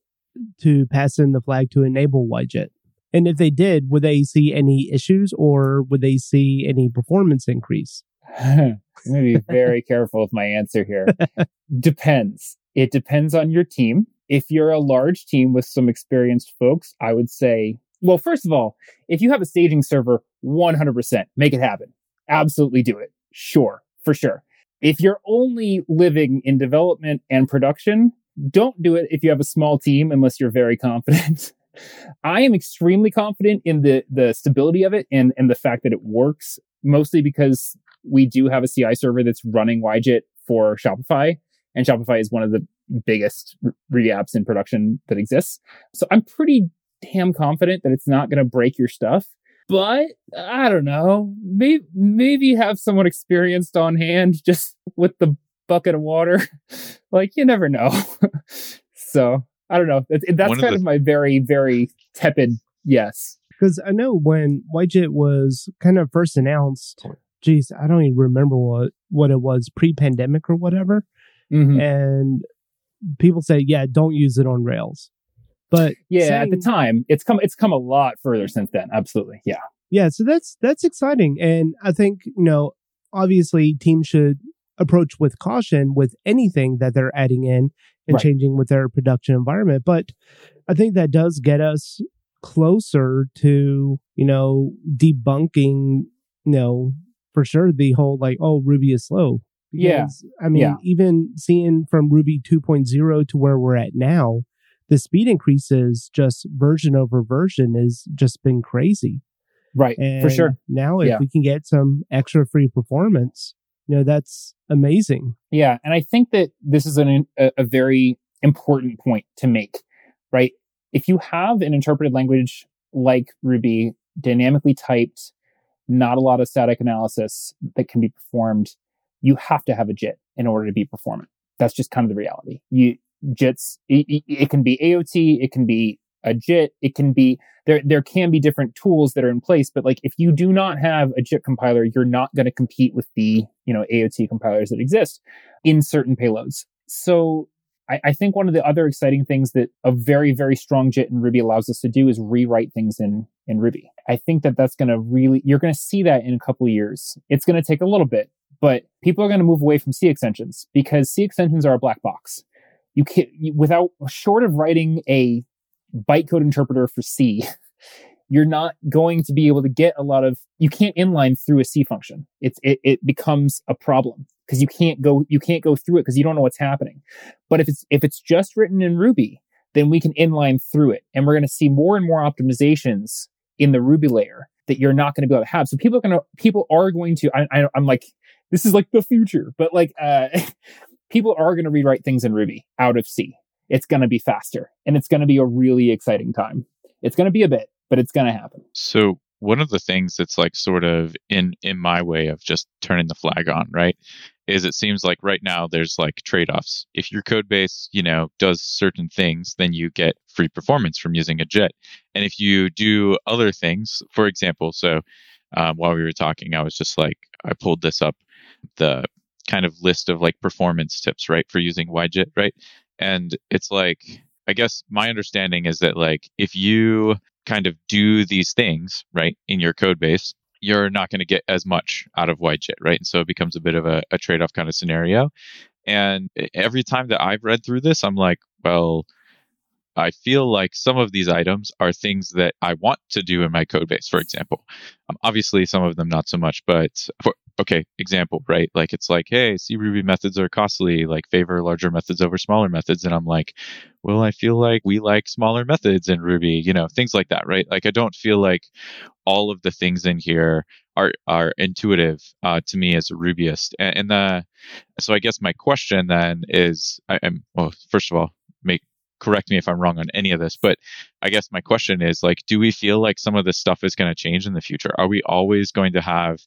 to pass in the flag to enable YJIT? And if they did, would they see any issues or would they see any performance increase? I'm going to be very careful with my answer here. depends. It depends on your team. If you're a large team with some experienced folks, I would say, well, first of all, if you have a staging server, 100% make it happen. Absolutely do it. Sure, for sure. If you're only living in development and production, don't do it if you have a small team unless you're very confident. I am extremely confident in the the stability of it and and the fact that it works mostly because we do have a CI server that's running YJIT for Shopify and Shopify is one of the biggest Ruby apps in production that exists. So I'm pretty damn confident that it's not going to break your stuff. But I don't know. Maybe maybe have someone experienced on hand just with the bucket of water. like you never know. so I don't know. That's, that's kind of, the... of my very, very tepid yes. Because I know when YJIT was kind of first announced, geez, I don't even remember what, what it was pre pandemic or whatever. Mm-hmm. And people say, yeah, don't use it on Rails. But yeah, saying, at the time, it's come it's come a lot further since then. Absolutely, yeah, yeah. So that's that's exciting, and I think you know, obviously, teams should approach with caution with anything that they're adding in and right. changing with their production environment. But I think that does get us closer to, you know, debunking, you know, for sure the whole like, oh, Ruby is slow. Because, yeah. I mean, yeah. even seeing from Ruby 2.0 to where we're at now, the speed increases just version over version has just been crazy. Right. And for sure. Now, if yeah. we can get some extra free performance, you know that's amazing yeah and i think that this is an, a, a very important point to make right if you have an interpreted language like ruby dynamically typed not a lot of static analysis that can be performed you have to have a jit in order to be performant that's just kind of the reality you jits it, it can be aot it can be a JIT, it can be there. There can be different tools that are in place, but like if you do not have a JIT compiler, you're not going to compete with the you know AOT compilers that exist in certain payloads. So I, I, think one of the other exciting things that a very very strong JIT in Ruby allows us to do is rewrite things in in Ruby. I think that that's going to really you're going to see that in a couple years. It's going to take a little bit, but people are going to move away from C extensions because C extensions are a black box. You can't without short of writing a bytecode interpreter for C, you're not going to be able to get a lot of, you can't inline through a C function. It's, it, it becomes a problem because you can't go, you can't go through it because you don't know what's happening. But if it's, if it's just written in Ruby, then we can inline through it. And we're going to see more and more optimizations in the Ruby layer that you're not going to be able to have. So people are going to, people are going to, I, I, I'm like, this is like the future, but like, uh, people are going to rewrite things in Ruby out of C it's going to be faster and it's going to be a really exciting time. It's going to be a bit, but it's going to happen. So one of the things that's like sort of in in my way of just turning the flag on, right? Is it seems like right now there's like trade-offs. If your code base, you know, does certain things, then you get free performance from using a JIT. And if you do other things, for example, so um, while we were talking, I was just like, I pulled this up, the kind of list of like performance tips, right, for using YJIT, right? And it's like I guess my understanding is that like if you kind of do these things right in your code base, you're not going to get as much out of YJIT, right? And so it becomes a bit of a, a trade off kind of scenario. And every time that I've read through this, I'm like, well, I feel like some of these items are things that I want to do in my code base, for example. Um, obviously, some of them not so much, but for, okay, example, right? Like it's like, hey, Ruby methods are costly, like favor larger methods over smaller methods. And I'm like, well, I feel like we like smaller methods in Ruby, you know, things like that, right? Like I don't feel like all of the things in here are are intuitive uh, to me as a Rubyist. And, and the so I guess my question then is, I, am well, first of all, make correct me if I'm wrong on any of this, but I guess my question is like, do we feel like some of this stuff is going to change in the future? Are we always going to have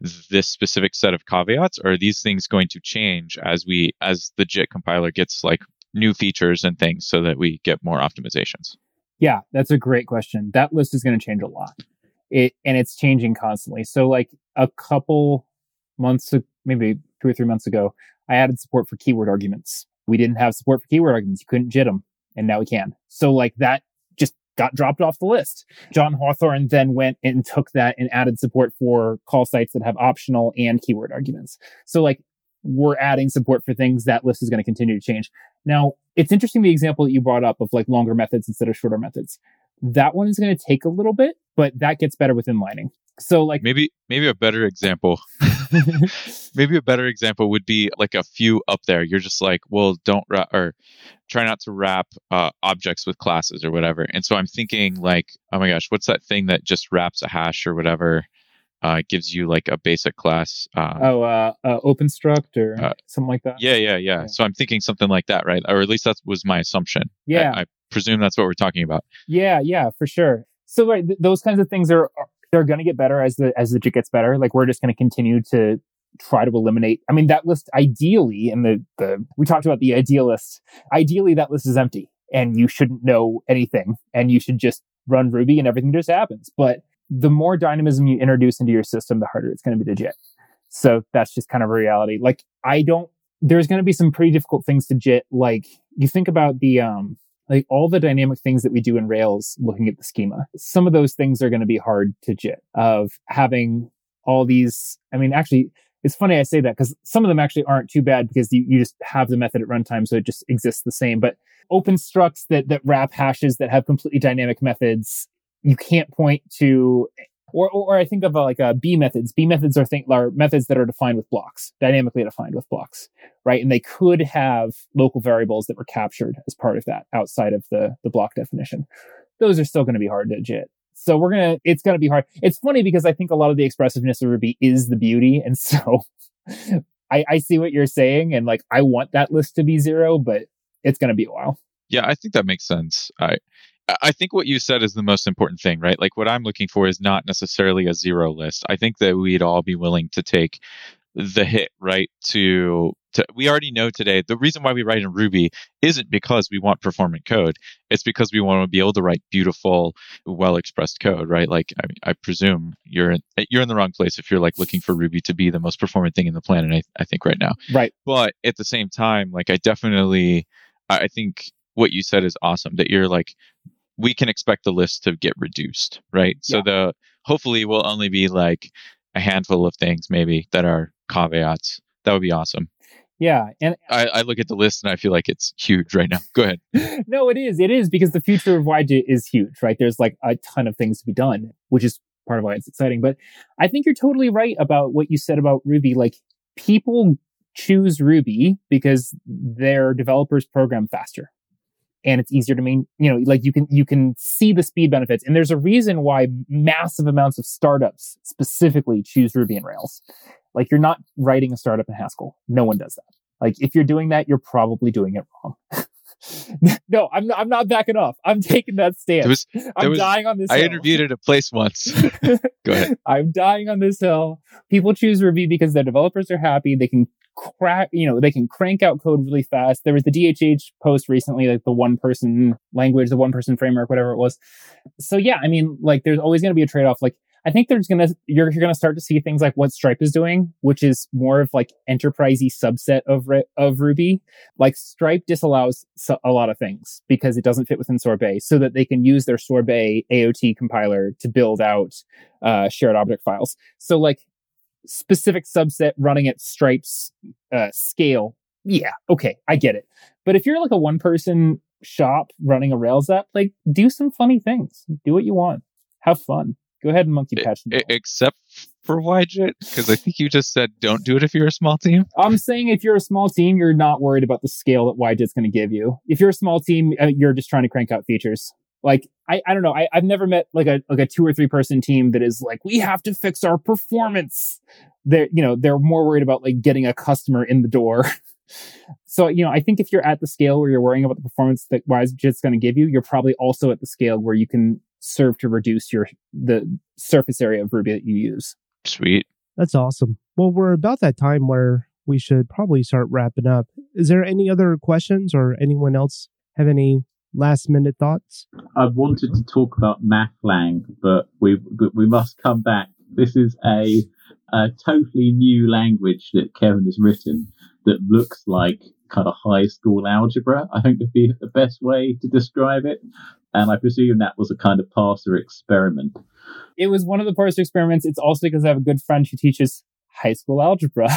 this specific set of caveats, or are these things going to change as we, as the JIT compiler gets like new features and things so that we get more optimizations? Yeah, that's a great question. That list is going to change a lot. It, and it's changing constantly. So like a couple months, maybe two or three months ago, I added support for keyword arguments. We didn't have support for keyword arguments. You couldn't JIT them and now we can. So like that just got dropped off the list. John Hawthorn then went and took that and added support for call sites that have optional and keyword arguments. So like we're adding support for things that list is going to continue to change. Now, it's interesting the example that you brought up of like longer methods instead of shorter methods. That one is going to take a little bit, but that gets better with inlining. So like maybe maybe a better example maybe a better example would be like a few up there. You're just like, well, don't ra- or try not to wrap uh, objects with classes or whatever. And so I'm thinking like, oh my gosh, what's that thing that just wraps a hash or whatever? Uh, gives you like a basic class. Um, oh, uh, uh, OpenStruct or uh, something like that. Yeah, yeah, yeah, yeah, So I'm thinking something like that, right? Or at least that was my assumption. Yeah. I, I presume that's what we're talking about. Yeah, yeah, for sure. So right, th- those kinds of things are, are they're going to get better as the as the JIT gets better. Like we're just going to continue to try to eliminate. I mean, that list ideally, and the the we talked about the idealist. Ideally, that list is empty, and you shouldn't know anything, and you should just run Ruby, and everything just happens. But the more dynamism you introduce into your system, the harder it's going to be to JIT. So that's just kind of a reality. Like I don't. There's going to be some pretty difficult things to JIT. Like you think about the um like all the dynamic things that we do in Rails looking at the schema. Some of those things are going to be hard to JIT of having all these. I mean, actually, it's funny I say that because some of them actually aren't too bad because you, you just have the method at runtime. So it just exists the same, but open structs that, that wrap hashes that have completely dynamic methods. You can't point to or, or, I think of uh, like uh, B methods. B methods are, think, are methods that are defined with blocks, dynamically defined with blocks, right? And they could have local variables that were captured as part of that outside of the, the block definition. Those are still going to be hard to JIT. So we're to, it's to be hard. It's funny because I think a lot of the expressiveness of Ruby is the beauty. And so I, I see what you're saying. And like, I want that list to be zero, but it's to be a while. Yeah, I think that makes sense. I I think what you said is the most important thing, right? Like what I'm looking for is not necessarily a zero list. I think that we'd all be willing to take the hit, right? To, to we already know today the reason why we write in Ruby isn't because we want performant code. It's because we want to be able to write beautiful, well expressed code, right? Like I, mean, I presume you're in you're in the wrong place if you're like looking for Ruby to be the most performant thing in the planet. I, I think right now, right? But at the same time, like I definitely, I think what you said is awesome. That you're like we can expect the list to get reduced, right? So yeah. the hopefully will only be like a handful of things maybe that are caveats. That would be awesome. Yeah, and I, I, look at the list and I feel like it's huge right now. Go ahead. no, it is. It is because the future of YJIT is huge, right? There's like a ton of things to be done, which is part of why it's exciting. But I think you're totally right about what you said about Ruby. Like people choose Ruby because their developers program faster, and it's easier to main, you know, like you can, you can see the speed benefits. And there's a reason why massive amounts of startups specifically choose Ruby and Rails. Like you're not writing a startup in Haskell. No one does that. Like if you're doing that, you're probably doing it wrong. no, I'm not, I'm not backing off. I'm taking that stance. Was, I'm was, dying on this. I hill. interviewed at a place once. Go ahead. I'm dying on this hill. People choose Ruby because their developers are happy. They can crack, you know, they can crank out code really fast. There was the DHH post recently, like the one person language, the one person framework, whatever it was. So yeah, I mean, like there's always going to be a trade off. Like I think there's gonna you're, you're gonna start to see things like what Stripe is doing, which is more of like enterprisey subset of of Ruby. Like Stripe disallows a lot of things because it doesn't fit within Sorbet, so that they can use their Sorbet AOT compiler to build out uh, shared object files. So like specific subset running at Stripe's uh, scale. Yeah, okay, I get it. But if you're like a one person shop running a Rails app, like do some funny things. Do what you want. Have fun. Go ahead and monkey patch. It, except for YJIT, because I think you just said don't do it if you're a small team. I'm saying if you're a small team, you're not worried about the scale that YJIT's going to give you. If you're a small team, uh, you're just trying to crank out features. Like I, I don't know. I, I've never met like a like a two or three person team that is like we have to fix our performance. They're you know they're more worried about like getting a customer in the door. so you know I think if you're at the scale where you're worrying about the performance that YJIT's going to give you, you're probably also at the scale where you can serve to reduce your the surface area of Ruby that you use. Sweet. That's awesome. Well, we're about that time where we should probably start wrapping up. Is there any other questions or anyone else have any last minute thoughts? I wanted to talk about MathLang, but we we must come back. This is a, a totally new language that Kevin has written that looks like kind of high school algebra. I think would be the best way to describe it. And I presume that was a kind of parser experiment. It was one of the parser experiments. It's also because I have a good friend who teaches high school algebra.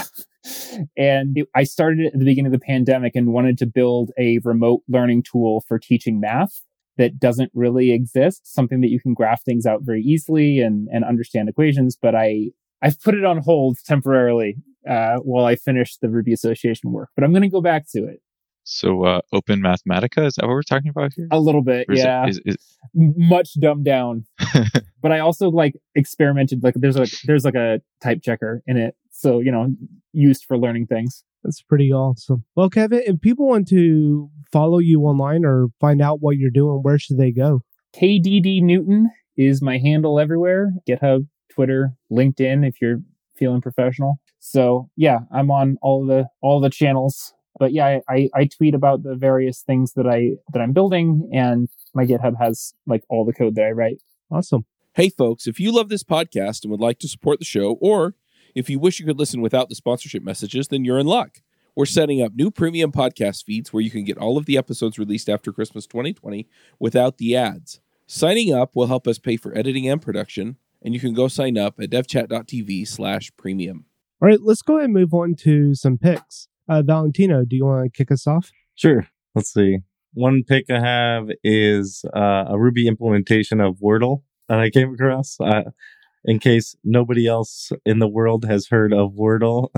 and I started at the beginning of the pandemic and wanted to build a remote learning tool for teaching math that doesn't really exist, something that you can graph things out very easily and, and understand equations. But I, I've put it on hold temporarily uh, while I finish the Ruby Association work, but I'm going to go back to it. So, uh, Open Mathematica, is that what we're talking about here? A little bit, is yeah. It, is, is... Much dumbed down. but I also like experimented, like there's a, there's like a type checker in it. So, you know, used for learning things. That's pretty awesome. Well, Kevin, if people want to follow you online or find out what you're doing, where should they go? KDD Newton is my handle everywhere GitHub, Twitter, LinkedIn, if you're feeling professional. So yeah, I'm on all the all the channels. But yeah, I, I tweet about the various things that I that I'm building, and my GitHub has like all the code that I write. Awesome. Hey folks, if you love this podcast and would like to support the show, or if you wish you could listen without the sponsorship messages, then you're in luck. We're setting up new premium podcast feeds where you can get all of the episodes released after Christmas 2020 without the ads. Signing up will help us pay for editing and production, and you can go sign up at devchat.tv slash premium. All right, let's go ahead and move on to some picks. Uh, Valentino, do you want to kick us off? Sure. Let's see. One pick I have is uh, a Ruby implementation of Wordle that I came across. Uh, in case nobody else in the world has heard of Wordle,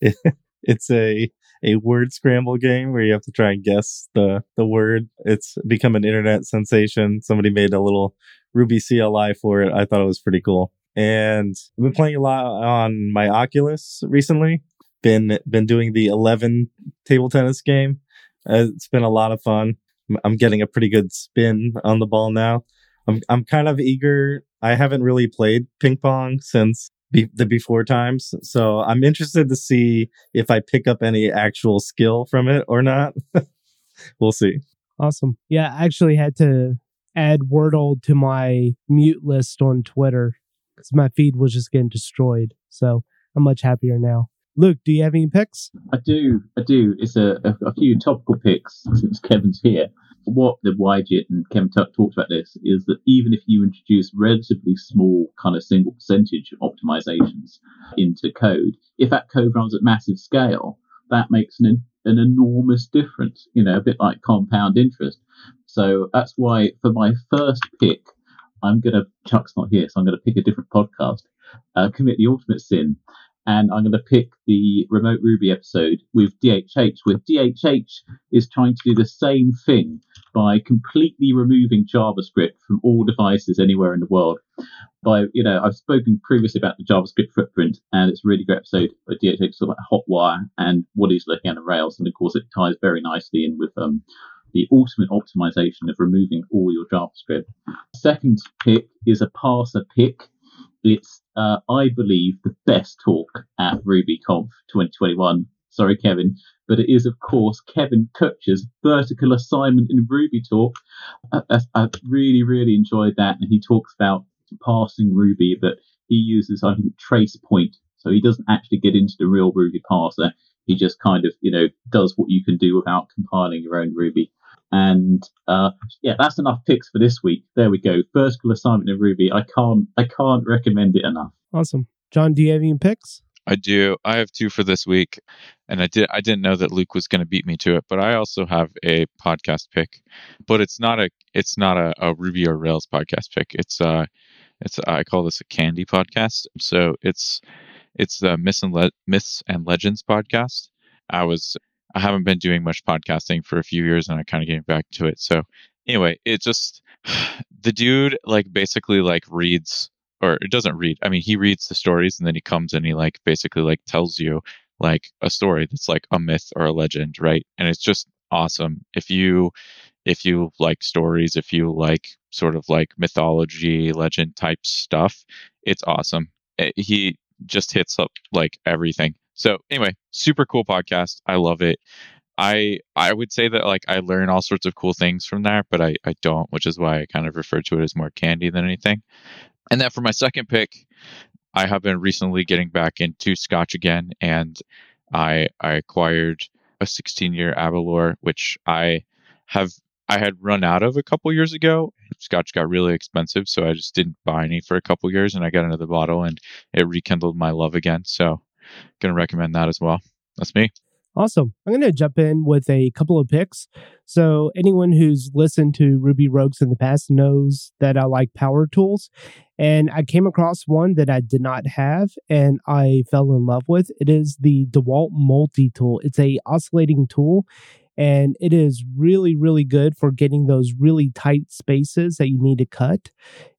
it, it's a a word scramble game where you have to try and guess the the word. It's become an internet sensation. Somebody made a little Ruby CLI for it. I thought it was pretty cool and I've been playing a lot on my Oculus recently. Been been doing the 11 table tennis game. Uh, it's been a lot of fun. I'm getting a pretty good spin on the ball now. I'm I'm kind of eager. I haven't really played ping pong since be- the before times, so I'm interested to see if I pick up any actual skill from it or not. we'll see. Awesome. Yeah, I actually had to add Wordle to my mute list on Twitter because my feed was just getting destroyed. So I'm much happier now. Luke, do you have any picks? I do. I do. It's a, a, a few topical picks since Kevin's here. What the YJIT and Kevin talked about this is that even if you introduce relatively small kind of single percentage optimizations into code, if that code runs at massive scale, that makes an, an enormous difference, you know, a bit like compound interest. So that's why for my first pick, I'm going to, Chuck's not here, so I'm going to pick a different podcast, uh, commit the ultimate sin. And I'm going to pick the remote Ruby episode with DHH, where DHH is trying to do the same thing by completely removing JavaScript from all devices anywhere in the world. By, you know, I've spoken previously about the JavaScript footprint, and it's a really great episode where DHH talks about Hotwire and what he's looking at in Rails. And of course, it ties very nicely in with um, the ultimate optimization of removing all your JavaScript. Second pick is a parser pick. It's, uh, I believe, the best talk at RubyConf 2021. Sorry, Kevin, but it is, of course, Kevin Kuchta's vertical assignment in Ruby Talk. I, I really, really enjoyed that, and he talks about parsing Ruby, but he uses, I think, trace point. So he doesn't actually get into the real Ruby parser. He just kind of, you know, does what you can do without compiling your own Ruby. And uh, yeah, that's enough picks for this week. There we go. First Vertical assignment in Ruby. I can't, I can't recommend it enough. Awesome, John. Do you have any picks? I do. I have two for this week, and I did. I didn't know that Luke was going to beat me to it, but I also have a podcast pick. But it's not a. It's not a, a Ruby or Rails podcast pick. It's uh, it's I call this a candy podcast. So it's it's the Myths and Le- Myths and Legends podcast. I was I haven't been doing much podcasting for a few years, and I kind of getting back to it. So anyway, it just the dude like basically like reads or it doesn't read. I mean, he reads the stories and then he comes and he like basically like tells you like a story that's like a myth or a legend, right? And it's just awesome. If you if you like stories, if you like sort of like mythology, legend type stuff, it's awesome. Eh, he just hits up like everything. So anyway, super cool podcast. I love it. I I would say that like I learn all sorts of cool things from there, but I, I don't, which is why I kind of refer to it as more candy than anything. And then for my second pick, I have been recently getting back into Scotch again, and I I acquired a 16 year Aberlour, which I have I had run out of a couple years ago. Scotch got really expensive, so I just didn't buy any for a couple years, and I got another bottle, and it rekindled my love again. So, gonna recommend that as well. That's me. Awesome. I'm going to jump in with a couple of picks. So, anyone who's listened to Ruby Rogues in the past knows that I like power tools. And I came across one that I did not have and I fell in love with. It is the DeWalt Multi Tool. It's a oscillating tool and it is really, really good for getting those really tight spaces that you need to cut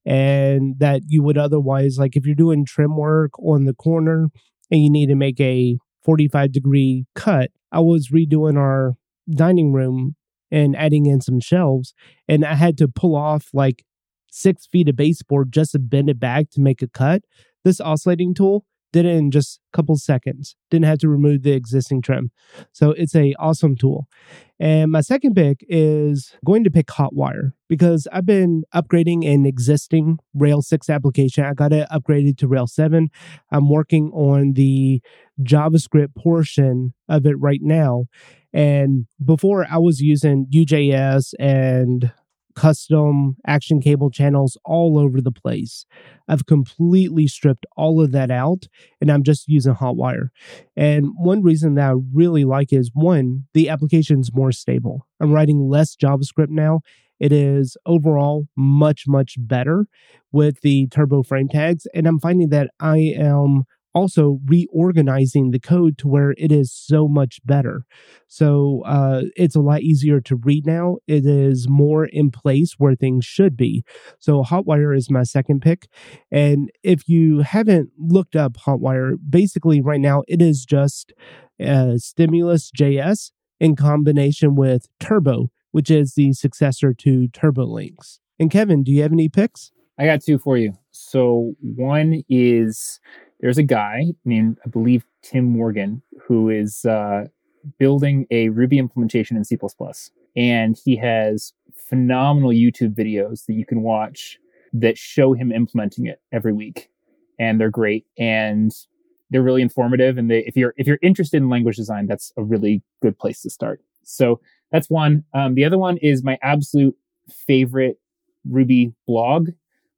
and that you would otherwise, like if you're doing trim work on the corner and you need to make a 45 degree cut. I was redoing our dining room and adding in some shelves, and I had to pull off like six feet of baseboard just to bend it back to make a cut. This oscillating tool did it in just a couple seconds. Didn't have to remove the existing trim. So it's a awesome tool. And my second pick is going to pick Hotwire because I've been upgrading an existing Rail 6 application. I got it upgraded to Rail 7. I'm working on the JavaScript portion of it right now. And before I was using UJS and custom action cable channels all over the place. I've completely stripped all of that out and I'm just using Hotwire. And one reason that I really like is one, the application's more stable. I'm writing less JavaScript now. It is overall much, much better with the turbo frame tags. And I'm finding that I am also reorganizing the code to where it is so much better. So uh, it's a lot easier to read now. It is more in place where things should be. So Hotwire is my second pick. And if you haven't looked up Hotwire, basically right now it is just uh, Stimulus JS in combination with Turbo, which is the successor to TurboLinks. And Kevin, do you have any picks? I got two for you. So one is there's a guy named, I believe, Tim Morgan, who is uh, building a Ruby implementation in C. And he has phenomenal YouTube videos that you can watch that show him implementing it every week. And they're great. And they're really informative. And they, if you're if you're interested in language design, that's a really good place to start. So that's one. Um, the other one is my absolute favorite Ruby blog,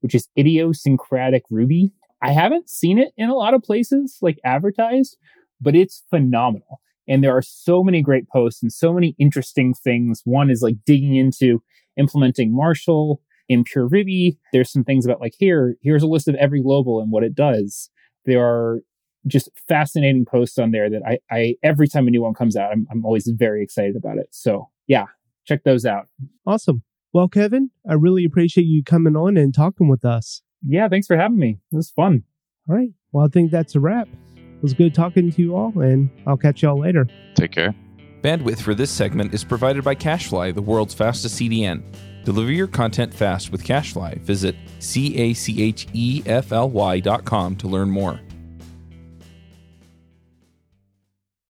which is Idiosyncratic Ruby. I haven't seen it in a lot of places like advertised, but it's phenomenal. And there are so many great posts and so many interesting things. One is like digging into implementing Marshal in pure Ruby. There's some things about like here, here's a list of every global and what it does. There are just fascinating posts on there that I, I every time a new one comes out, I'm, I'm always very excited about it. So yeah, check those out. Awesome. Well, Kevin, I really appreciate you coming on and talking with us yeah, thanks for having me. It was fun. All right. Well, I think that's a wrap. It was good talking to you all, and I'll catch y'all later. Take care. Bandwidth for this segment is provided by CacheFly, the world's fastest CDN. Deliver your content fast with CacheFly. Visit C A C H E F L Y dot com to learn more.